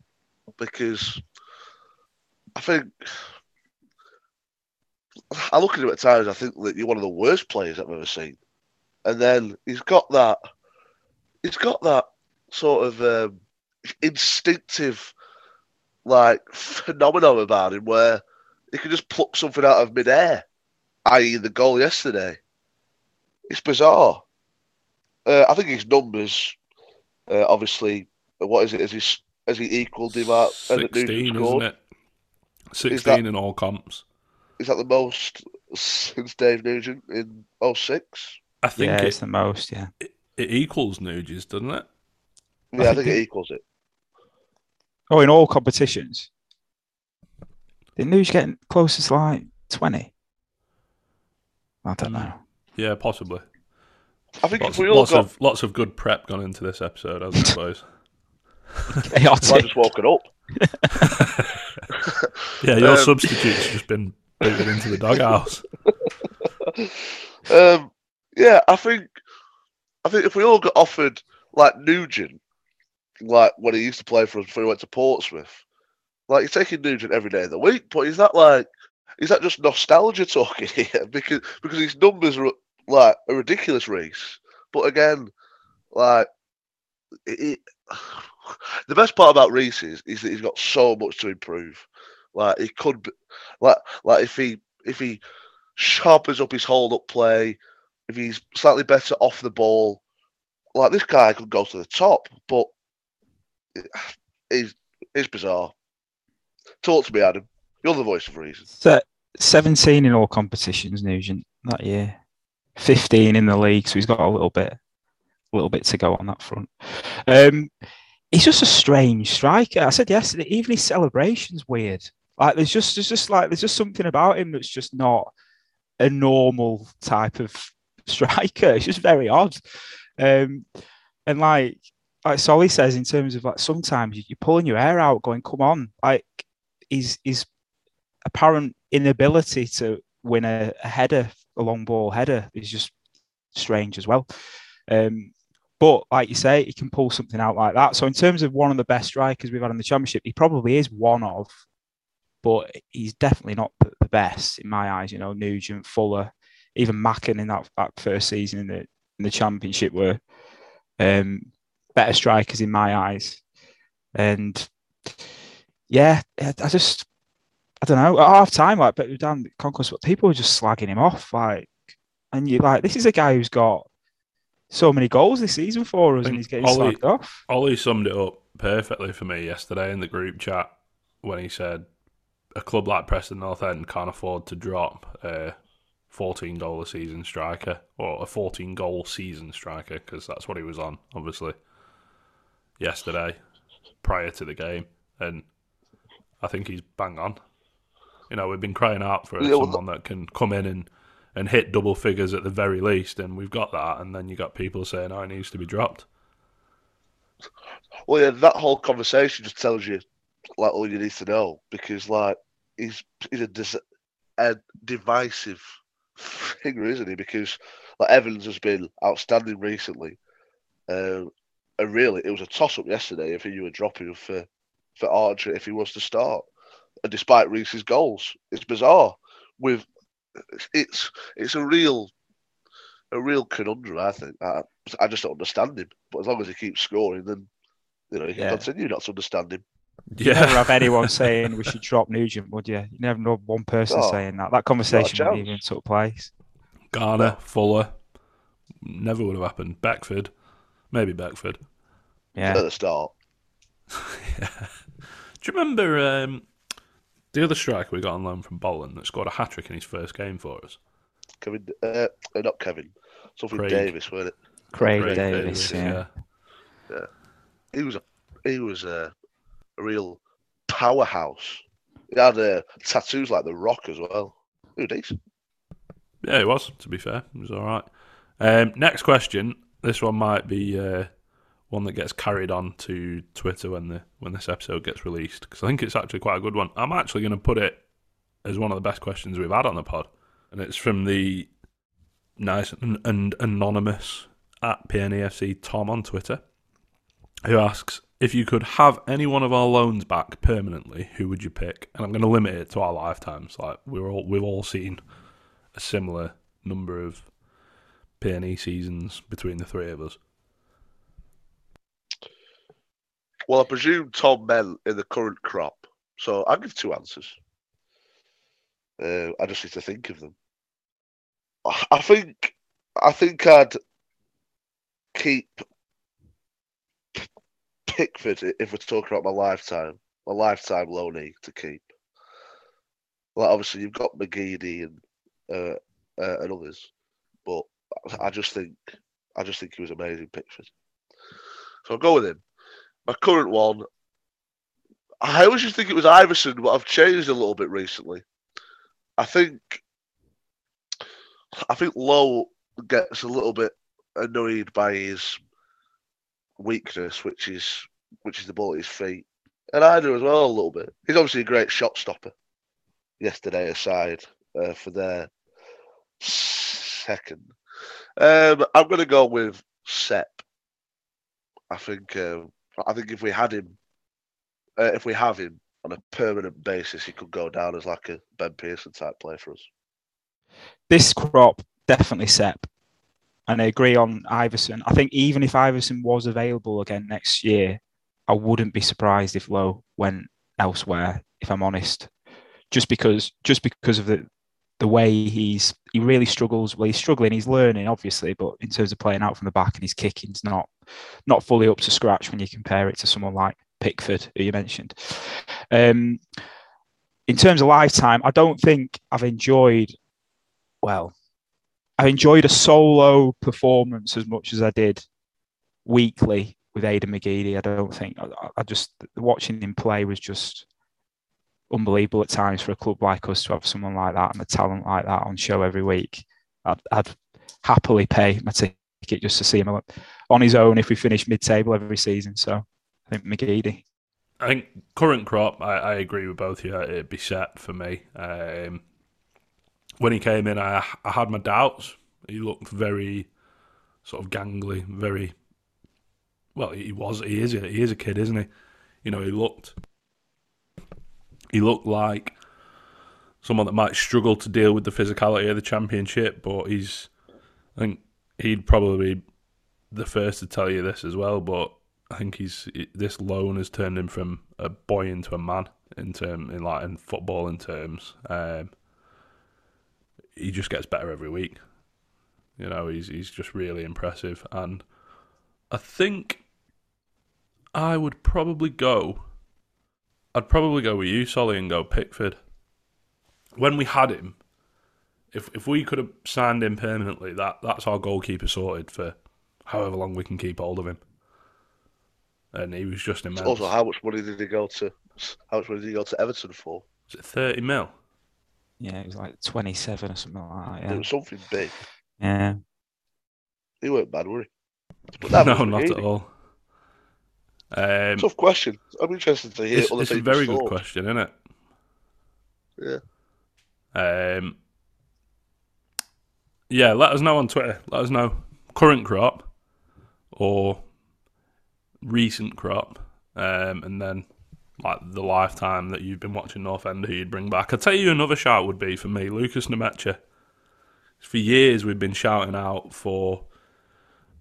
because I think I look at him at times. I think that you're one of the worst players I've ever seen, and then he's got that he's got that sort of um, instinctive like phenomenon about him where he can just pluck something out of midair, i.e., the goal yesterday. It's bizarre. Uh, I think his numbers, uh, obviously, what is it? Has he has he equaled him at Sixteen, isn't it? Sixteen that- in all comps. Is that the most since Dave Nugent in 06? I think yeah, it, it's the most. Yeah. it equals Nuges, doesn't it? Yeah, I, think think it it- equals it. Oh, in all competitions. Didn't Nuge getting closest like twenty? I don't know. Yeah, possibly. I think Lots, if we all lots got, of lots of good prep gone into this episode, I suppose. I Chaotic. just woken up. *laughs* yeah, your Um, substitute's just been booted into the doghouse. *laughs* Um, yeah, I think I think if we all got offered like Nugent, like when he used to play for us before he went to Portsmouth, like you're taking Nugent every day of the week, but is that like is that just nostalgia talking *laughs* here? Because because his numbers are like a ridiculous race. But again, like it, *sighs* the best part about Riis is, is that he's got so much to improve. Like he could, be, like like if he if he sharpens up his hold up play, if he's slightly better off the ball, like this guy could go to the top. But it- *sighs* it's it's bizarre. Talk to me, Adam. You're the voice of reason. So, 17 in all competitions, Nugent, that year. 15 in the league, so he's got a little bit, a little bit to go on that front. Um, he's just a strange striker. I said yesterday, even his celebration's weird. Like there's just, there's just like, there's just something about him that's just not a normal type of *laughs* striker. It's just very odd. Um, and like, like Solly says, in terms of like, sometimes you- you're pulling your hair out, going, "Come on!" Like, his he's apparent inability to win a, a header, a long ball header, is just strange as well. Um, but like you say, he can pull something out like that. So in terms of one of the best strikers we've had in the championship, he probably is one of, but he's definitely not the, the best in my eyes. You know, Nugent, Fuller, even Macken in that, that first season in the in the championship were um, better strikers in my eyes. And yeah, I just I don't know. At half time, like, but the conquest, but people were just slagging him off, like, and you're like, this is a guy who's got so many goals this season for us, and he's getting Ollie- slagged off. Ollie summed it up perfectly for me yesterday in the group chat when he said a club like Preston North End can't afford to drop a 14 goal a season striker or a 14 goal season striker because that's what he was on, obviously, yesterday prior to the game. And I think he's bang on. You know, we've been crying out for someone that can come in and, and hit double figures at the very least, and we've got that. And then you got people saying, "Oh, it needs to be dropped." Well, yeah, that whole conversation just tells you like all you need to know because like he's he's a, dis- a divisive *laughs* figure, isn't he? Because like Evans has been outstanding recently, um, and really it was a toss up yesterday if you were dropping for for Archer if he was to start, and despite Riis's goals, it's bizarre. With it's it's a real a real conundrum. I think I, I just don't understand him. But as long as he keeps scoring, then you know you can Yeah. continue not to understand him. You never Yeah, have anyone *laughs* saying we should drop Nugent, would you? You never know one person Oh, saying that. That conversation wouldn't even took place. Garner, Fuller, never would have happened. Beckford, maybe Beckford. Yeah. At the start, *laughs* yeah. Do you remember um, the other striker we got on loan from Bolton that scored a hat trick in his first game for us? Kevin, uh, uh, not Kevin, something Craig. Davies, wasn't it? Craig, Craig Davies, yeah. yeah. He was a he was a, a real powerhouse. He had uh, tattoos like the Rock as well. He was decent. Yeah, he was. To be fair, it was all right. Um, next question. This one might be uh, one that gets carried on to Twitter when the when this episode gets released because I think it's actually quite a good one. I'm actually going to put it as one of the best questions we've had on the pod, and it's from the nice and, and anonymous at PNEFC Tom on Twitter. who asks if you could have any one of our loans back permanently, who would you pick? And I'm going to limit it to our lifetimes. Like we're all we've all seen a similar number of PNE seasons between the three of us. Well, I presume Tom meant in the current crop, so I'll give two answers. Uh, I just need to think of them. I- think, I think I'd keep Pickford if we're talking about my lifetime, my lifetime loanee to keep. Like obviously you've got McGeady and uh, uh, and others, but I just think I just think he was amazing, Pickford. So I'll go with him. My current one, I always to think it was Iversen, but I've changed a little bit recently. I think I think Lowe gets a little bit annoyed by his weakness, which is which is the ball at his feet, and I do as well a little bit. He's obviously a great shot stopper. Yesterday aside uh, for their second, um, I'm going to go with Sepp. I think um, I think if we had him, uh, if we have him on a permanent basis, he could go down as like a Ben Pearson type player for us. This crop definitely Sepp. And I agree on Iversen. I think even if Iversen was available again next year, I wouldn't be surprised if Lowe went elsewhere, if I'm honest. Just because just because of the the way he's he really struggles. Well, he's struggling, he's learning, obviously, but in terms of playing out from the back and his kicking's not not fully up to scratch when you compare it to someone like Pickford, who you mentioned. Um, in terms of lifetime, I don't think I've enjoyed well, I enjoyed a solo performance as much as I did weekly with Aiden McGeady. I don't think I, I just watching him play was just unbelievable at times for a club like us to have someone like that and a talent like that on show every week. I'd, I'd happily pay my ticket just to see him on his own if we finish mid-table every season. So I think McGeady. I think current crop, I, I agree with both of you. It'd be set for me. Um, when he came in, I, I had my doubts. He looked very sort of gangly, very well. He was, he is, he is a kid, isn't he? You know, he looked, he looked like someone that might struggle to deal with the physicality of the championship. But he's, I think he'd probably be the first to tell you this as well. But I think he's this loan has turned him from a boy into a man in term in like in football in terms. Um, he just gets better every week. You know, he's he's just really impressive, and I think I would probably go. I'd probably go with you, Solly, and go Pickford. When we had him, if if we could have signed him permanently, that that's our goalkeeper sorted for however long we can keep hold of him. And he was just immense. Also, how much money did he go to? How much money did he go to Everton for? Was it thirty mil? Yeah, it was like 27 or something like that. It was something big. yeah. He weren't bad, were he? *laughs* But that no, was not at all. Um, Tough question. I'm interested to hear it's, it's a very good question, isn't it? Yeah. Um, yeah, let us know on Twitter. Let us know current crop or recent crop, um, and then like the lifetime that you've been watching North End who you'd bring back. I'll tell you another shout would be for me, Lukas Nmecha. For years we've been shouting out for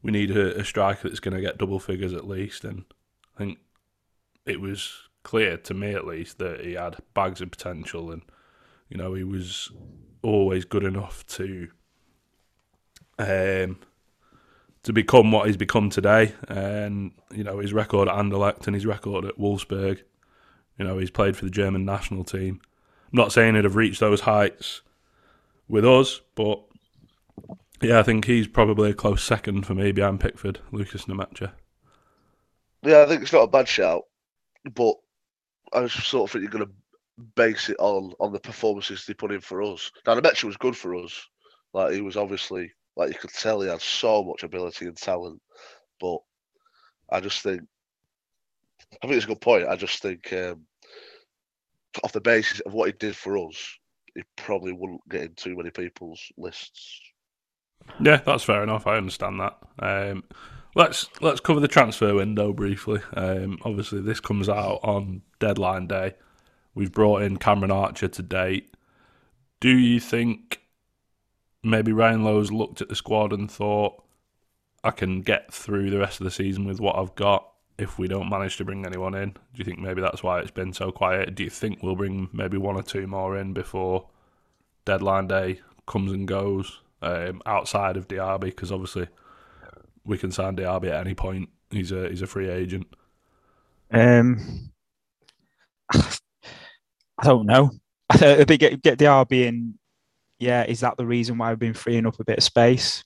we need a, a striker that's going to get double figures at least, and I think it was clear to me at least that he had bags of potential and you know, he was always good enough to um, to become what he's become today. And you know, his record at Anderlecht and his record at Wolfsburg. You know, he's played for the German national team. I'm not saying he'd have reached those heights with us, but yeah, I think he's probably a close second for me behind Pickford, Lukas Nmecha. Yeah, I think it's not a bad shout, but I sort of think you're going to base it on on the performances they put in for us. Now, Nmecha was good for us. Like he was obviously, like you could tell, he had so much ability and talent. But I just think, I think it's a good point. I just think, um, off the basis of what he did for us, he probably wouldn't get in too many people's lists. Yeah, that's fair enough. I understand that. Um, Let's let's cover the transfer window briefly. Um, obviously, this comes out on deadline day. We've brought in Cameron Archer to date. Do you think maybe Ryan Lowe's looked at the squad and thought, I can get through the rest of the season with what I've got if we don't manage to bring anyone in? Do you think maybe that's why it's been so quiet? Do you think we'll bring maybe one or two more in before deadline day comes and goes um, outside of Diaby? Because obviously we can sign Diaby at any point. He's a he's a free agent. Um, I don't know. If they get get Diaby in, yeah, is that the reason why we've been freeing up a bit of space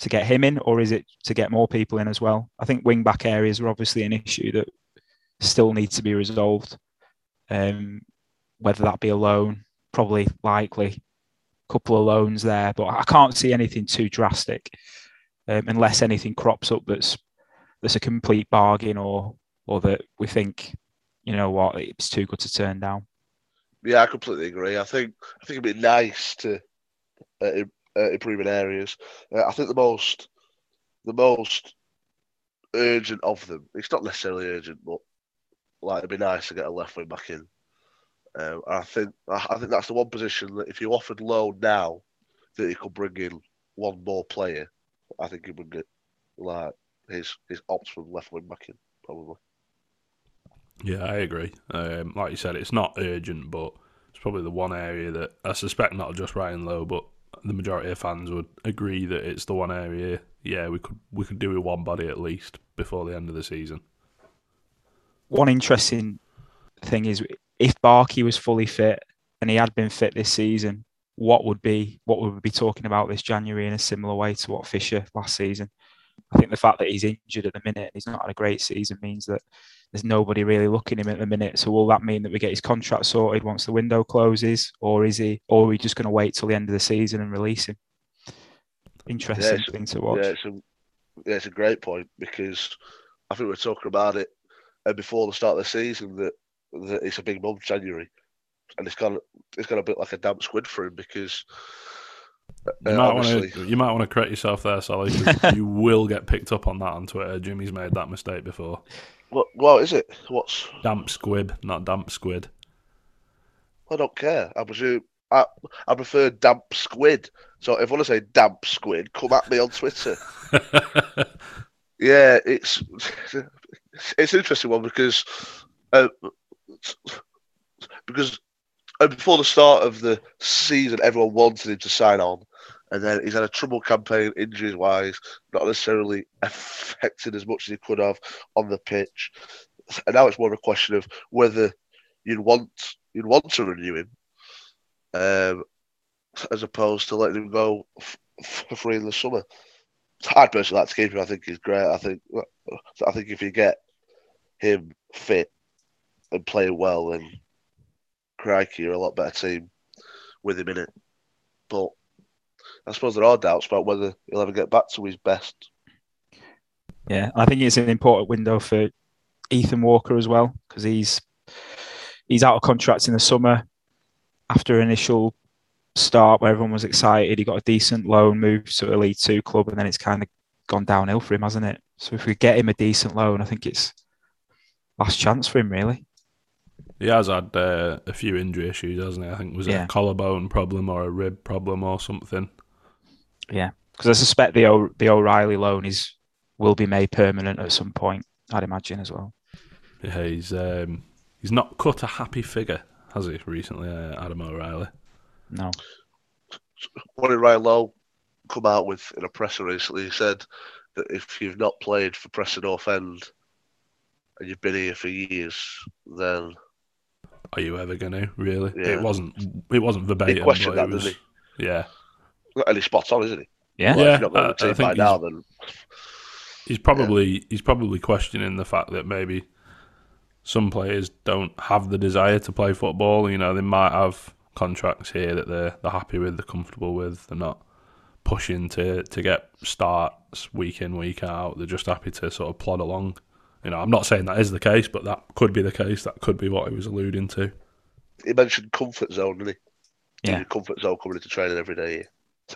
to get him in, or is it to get more people in as well? I think wing back areas are obviously an issue that still needs to be resolved. Um, whether that be a loan, probably likely, couple of loans there, but I can't see anything too drastic um, unless anything crops up that's that's a complete bargain or or that we think, you know what, it's too good to turn down. Yeah, I completely agree. I think I think it'd be nice to uh, uh, improve in areas. Uh, I think the most the most urgent of them. It's not necessarily urgent, but like it'd be nice to get a left wing back in. Um, I think I think that's the one position that if you offered Lowe now, that you could bring in one more player. I think you would get like his his optimum left wing back in probably. Yeah, I agree. Um, like you said, it's not urgent, but it's probably the one area that I suspect not just Ryan Lowe, but the majority of fans would agree that it's the one area. Yeah, we could we could do with one body at least before the end of the season. One interesting thing is if Barkey was fully fit and he had been fit this season, what would be what would we be talking about this January in a similar way to what Fisher last season? I think the fact that he's injured at the minute and he's not had a great season means that there's nobody really looking at him at the minute. So will that mean that we get his contract sorted once the window closes, or is he, or are we just going to wait till the end of the season and release him? Interesting thing to watch. Yeah, it's a yeah, it's a great point because I think we were talking about it uh, before the start of the season that, that it's a big month, January, and it's gonna it's gonna be like a damp squid for him because uh, You might want to you might want to correct yourself there, Sally. 'cause *laughs* you will get picked up on that on Twitter. Jimmy's made that mistake before. what what is it? What's Damp squib, not damp squid. I don't care. I presume I I prefer damp squid. So if I want to say damp squid, come at me on Twitter. *laughs* Yeah, it's it's an interesting one because uh, because uh, before the start of the season, everyone wanted him to sign on, and then he's had a trouble campaign injuries wise, not necessarily affected as much as he could have on the pitch, and now it's more of a question of whether you'd want you'd want to renew him, um, as opposed to letting him go f- for free in the summer. I'd personally like to keep him. I think he's great. I think I think if you get him fit and playing well, then crikey, you're a lot better team with him in it. But I suppose there are doubts about whether he'll ever get back to his best. Yeah, I think it's an important window for Ethan Walker as well because he's he's out of contract in the summer after initial start where everyone was excited. He got a decent loan, moved to a League Two club, and then it's kind of gone downhill for him, hasn't it? So if we get him a decent loan, I think it's last chance for him, really. He has had uh, a few injury issues, hasn't he? I think was it Yeah. a collarbone problem or a rib problem or something. Yeah, because I suspect the o- the O'Reilly loan is will be made permanent at some point. I'd imagine as well. Yeah, he's um, he's not cut a happy figure, has he? Recently, uh, Adam O'Reilly. No, What did Ryan Lowe come out with in a presser recently? He said that if you've not played for Preston North End and you've been here for years, then Are you ever going to really? Yeah. It wasn't. It wasn't verbatim. questioned but that, it was, didn't Yeah, and he's spot on, isn't he? yeah, Well, Yeah, if you're not going I- to the team think by he's- now, then he's probably he's probably questioning the fact that maybe some players don't have the desire to play football. You know, they might have contracts here that they're they're happy with, they're comfortable with, they're not pushing to to get starts week in week out. They're just happy to sort of plod along. You know, I'm not saying that is the case, but that could be the case. That could be what he was alluding to. he mentioned comfort zone, didn't he? Yeah. Comfort zone coming into training every day.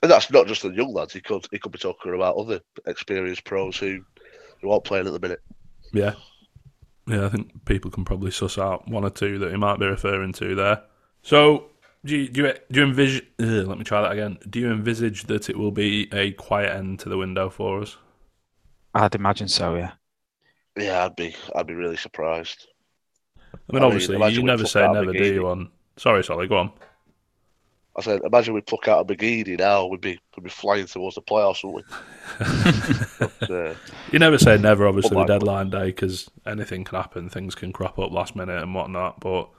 And that's not just the young lads. He could he could be talking about other experienced pros who who aren't playing at the minute. Yeah. Yeah, I think people can probably suss out one or two that he might be referring to there. So, do you, do you, do you envisage, ugh, let me try that again. Do you envisage that it will be a quiet end to the window for us? I'd imagine so. Yeah. Yeah, I'd be I'd be really surprised. I mean, I mean, obviously, imagine you never say never, do you? On sorry, Solly, go on. I said, imagine we pluck out a McGeady now, we'd be we'd be flying towards the playoffs, wouldn't we? *laughs* but, uh, You never say never, obviously, with deadline day, because anything can happen. Things can crop up last minute and whatnot. But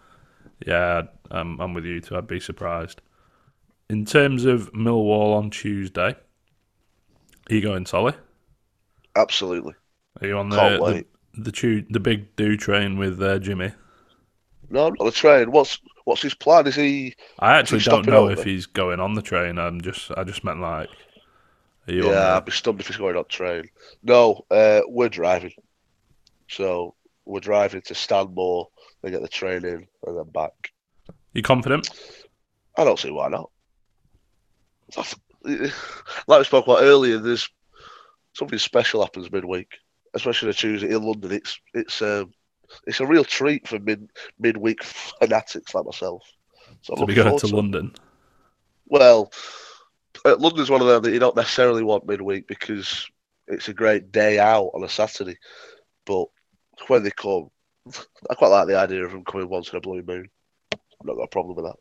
yeah, I'm, I'm with you too. I'd be surprised. In terms of Millwall on Tuesday, are you going Solly? absolutely. Are you on the the the, chew, the big do train with uh, Jimmy? No, not the train. What's what's his plan? Is he? I actually he don't know over? if he's going on the train. I'm just I just meant like, yeah, I'd be stunned if he's going on train. No, uh, we're driving. So we're driving to Stanmore, They get the train in, and then back. you confident? I don't see why not. Like we spoke about earlier, there's something special happens midweek, especially on a Tuesday in London. It's it's um, it's a real treat for mid midweek fanatics like myself. So I'm To be going to to. London. Well, uh, London's one of them that you don't necessarily want midweek because it's a great day out on a Saturday. But when they come, I quite like the idea of them coming once in a blue moon. I've not got a problem with that.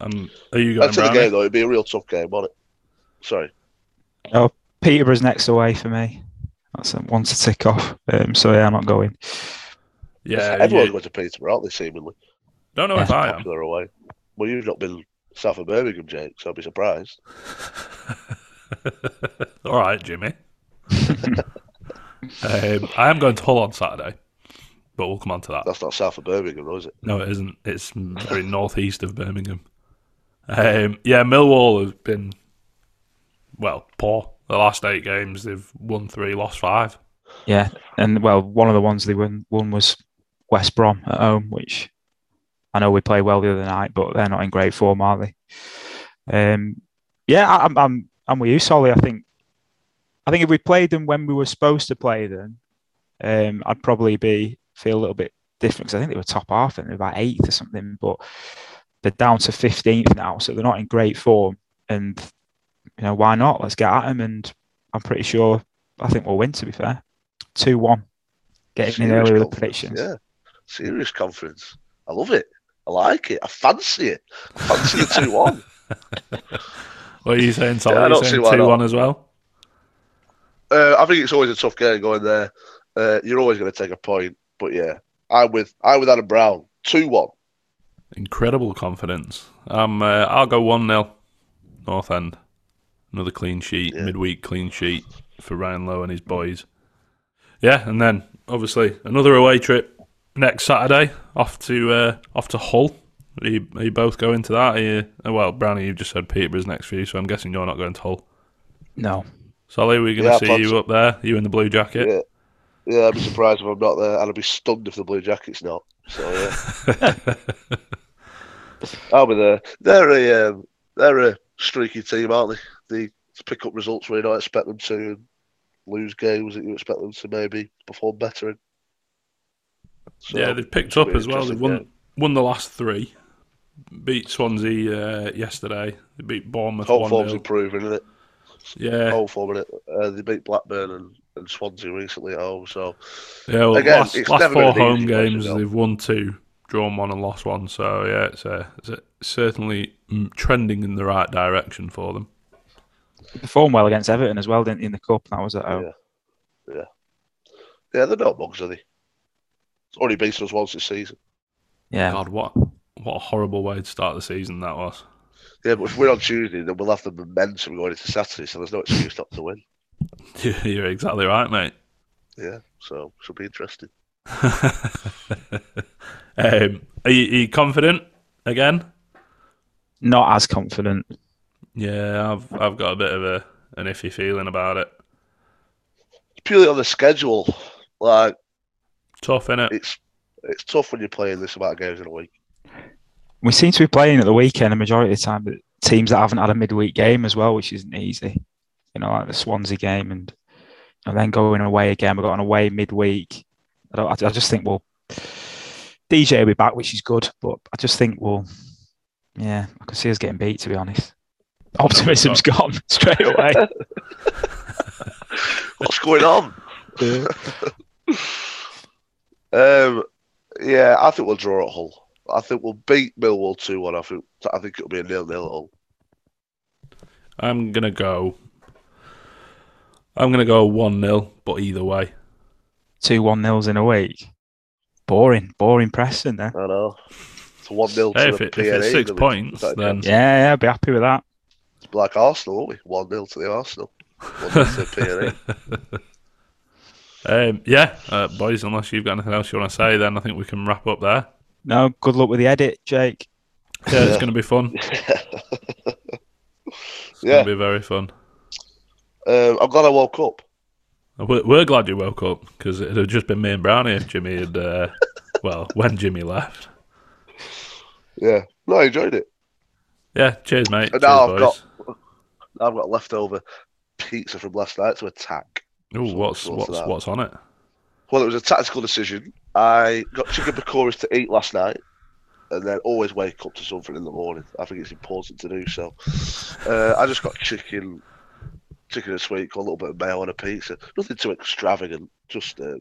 Um, are you going Until the game, though, it'd be a real tough game, won't it? Sorry. Oh, Peterborough's next away for me. That's a one to tick off. Um, so yeah, I'm not going. Yeah, Everyone's you- going to Peterborough, aren't they, seemingly? don't know if I am. Popular away. Well, you've not been south of Birmingham, Jake, so I'd be surprised. *laughs* All right, Jimmy. *laughs* um, I am going to Hull on Saturday, but we'll come on to that. That's not south of Birmingham, though, is it? No, it isn't. It's very northeast of Birmingham. Um, yeah, Millwall has been well poor. The last eight games, they've won three, lost five. Yeah, and well, one of the ones they won, won was West Brom at home, which I know we played well the other night, but they're not in great form, are they? Um, yeah, I- I'm, I'm, I'm with you, Solly. I think, I think if we played them when we were supposed to play them, um, I'd probably be feel a little bit different because I think they were top half and they were about eighth or something, but they're down to fifteenth now, so they're not in great form. And you know why not? Let's get at them, and I'm pretty sure I think we'll win. To be fair, two one, getting in early with predictions. Yeah, serious confidence. I love it. I like it. I fancy it. I fancy the 2 1. *laughs* What are you saying, Solly? Yeah, I Are you don't see saying why two not. one as well? Uh, I think it's always a tough game going there. Uh, you're always going to take a point, but yeah, I'm with I'm with Adam Brown. Two one. Incredible confidence. Um, uh, I'll go one 0 North End. Another clean sheet, Yeah. midweek clean sheet for Ryan Lowe and his boys. Yeah, and then obviously another away trip next Saturday off to uh, off to Hull. Are you, are you both going to that? Are you, uh, well, Brownie, you've just said Peterborough's next for you, so I'm guessing you're not going to Hull. No, Solly, we're going to Yeah, I see you up there. You in the blue jacket. Yeah, yeah. I'd be surprised if I'm not there, and I'd be stunned if the Blue Jackets not. So yeah, *laughs* I'll be there. They're a um, they're a streaky team, aren't they? They pick up results where you don't expect them to, and lose games that you expect them to maybe perform better in. So, yeah, they've picked up as well. They've won game. won the last three. Beat Swansea uh, yesterday. They beat Bournemouth Hull form's 0 improving, isn't it? Yeah, Hull form, innit? Uh, they beat Blackburn and, and Swansea recently at home, so yeah. Well, Again, last last four home easy place to games, they've won two, drawn one, and lost one. So yeah, it's, uh, it's uh, certainly mm, trending in the right direction for them. They performed well against Everton as well, didn't they, in the cup? That was at home. Yeah. yeah, they're not bugs, are they? It's only beaten us once this season. Yeah, God, what what a horrible way to start the season that was. Yeah, but if we're on Tuesday, then we'll have the momentum going into Saturday, so there's no excuse not to win. *laughs* You're exactly right, mate. Yeah, so should be interesting. *laughs* um, are, you, are you confident again? not as confident. Yeah, I've I've got a bit of a an iffy feeling about it. Purely on the schedule, like Tough, innit? it's it's tough when you're playing this amount of games in a week. We seem to be playing at the weekend a majority of the time, but teams that haven't had a midweek game as well, which isn't easy. You know, like the Swansea game and and then going away again. We've got an away midweek. I, don't, I, I just think we'll DJ will be back, which is good, but I just think we'll, yeah, I can see us getting beat. To be honest, optimism's *laughs* gone *laughs* straight away. What's going on? *laughs* um, yeah, I think we'll draw at Hull. I think we'll beat Millwall two one. I think I think it'll be a nil nil at Hull. I'm gonna go. I'm gonna go one 0 but either way. Two one nils in a week. Boring, boring Preston there. I know. It's one 0 to Hey, the if, it, if it's six points, then. Yeah, yeah, I'd be happy with that. It's like Arsenal, won't we? One 0 to the Arsenal. One 0 to the PNE. *laughs* um, yeah, uh, boys. Unless you've got anything else you want to say, then I think we can wrap up there. No, good luck with the edit, Jake. Yeah, it's going to be fun. *laughs* It's Yeah. going to be very fun. Um, I'm glad I woke up. We're, we're glad you woke up because it had just been me and Brownie if Jimmy had, uh, *laughs* well, when Jimmy left. Yeah, no, I enjoyed it. Yeah, cheers, mate. And cheers, now I've boys. got I've got leftover pizza from last night to attack. So- what's what's what's on it? Well, it was a tactical decision. I got chicken pakoras to eat last night, and then always wake up to something in the morning. I think it's important to do so. Uh, I just got chicken, chicken and sweet corn, a little bit of mayo on a pizza. Nothing too extravagant, just uh,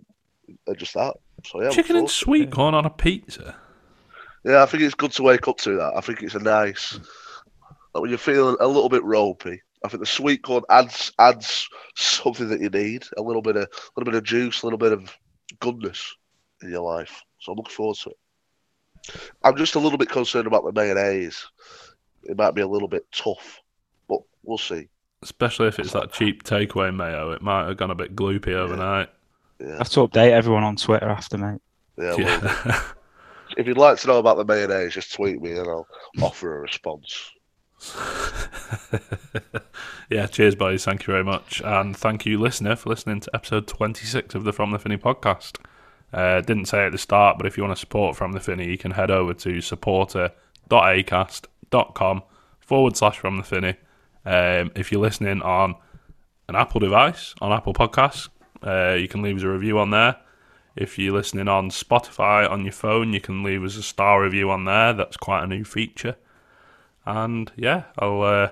just that. So yeah, Chicken and sweet corn on a pizza. Yeah, I think it's good to wake up to that. I think it's a nice. Like when you're feeling a little bit ropey, I think the sweet corn adds adds something that you need. A little bit of a little bit of juice, a little bit of goodness in your life. So I'm looking forward to it. I'm just a little bit concerned about the mayonnaise. It might be a little bit tough, but we'll see. Especially if it's that cheap takeaway mayo, it might have gone a bit gloopy overnight. I Yeah, have to update everyone on Twitter after, mate. yeah. Yeah. *laughs* if you'd like to know about the mayonnaise, just tweet me and I'll offer a response. *laughs* yeah, cheers, boys. Thank you very much. And thank you, listener, for listening to episode 26 of the From the Finney podcast. Uh, didn't say at the start, but if you want to support From the Finney, you can head over to supporter.acast.com forward slash From the Finney. Um, if you're listening on an Apple device, on Apple Podcasts, uh, you can leave us a review on there. If you're listening on Spotify on your phone, you can leave us a star review on there. That's quite a new feature. And yeah, I'll uh,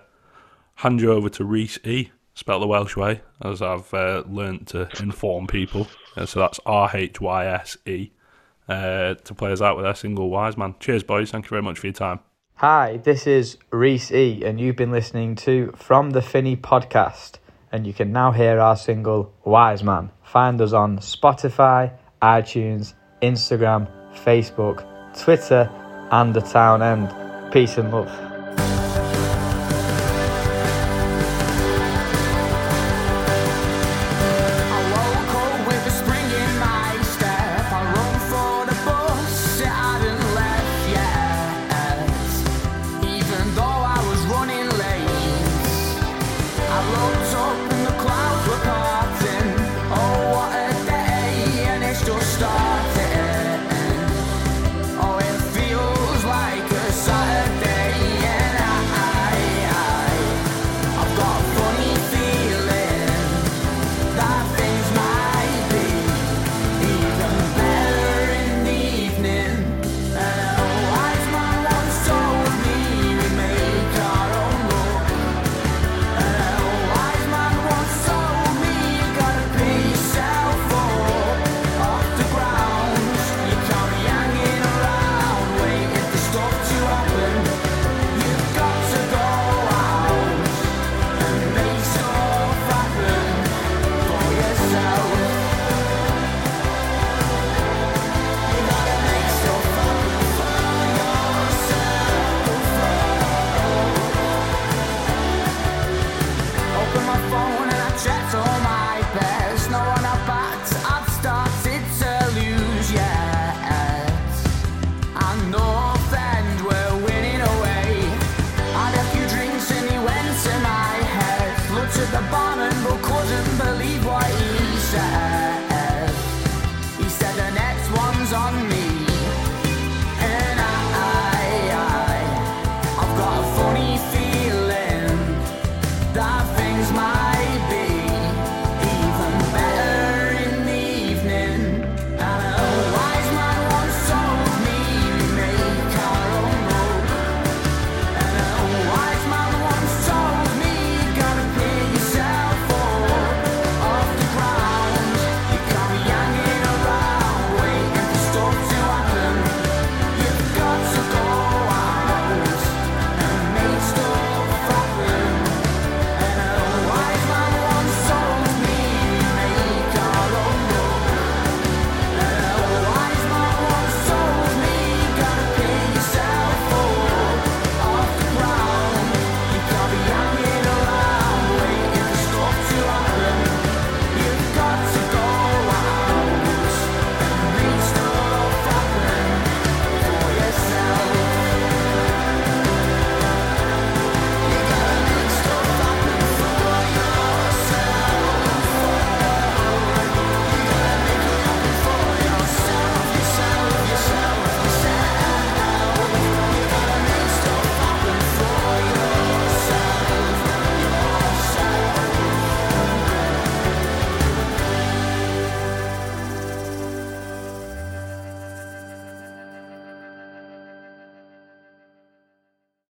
hand you over to Reese E, spelled the Welsh way, as I've uh, learnt to inform people. Uh, so that's R H Y S E, uh, to play us out with our single Wise Man. Cheers, boys. Thank you very much for your time. Hi, this is Reese E, and you've been listening to From the Finney podcast. And you can now hear our single Wise Man. Find us on Spotify, iTunes, Instagram, Facebook, Twitter, and the Town End. Peace and love.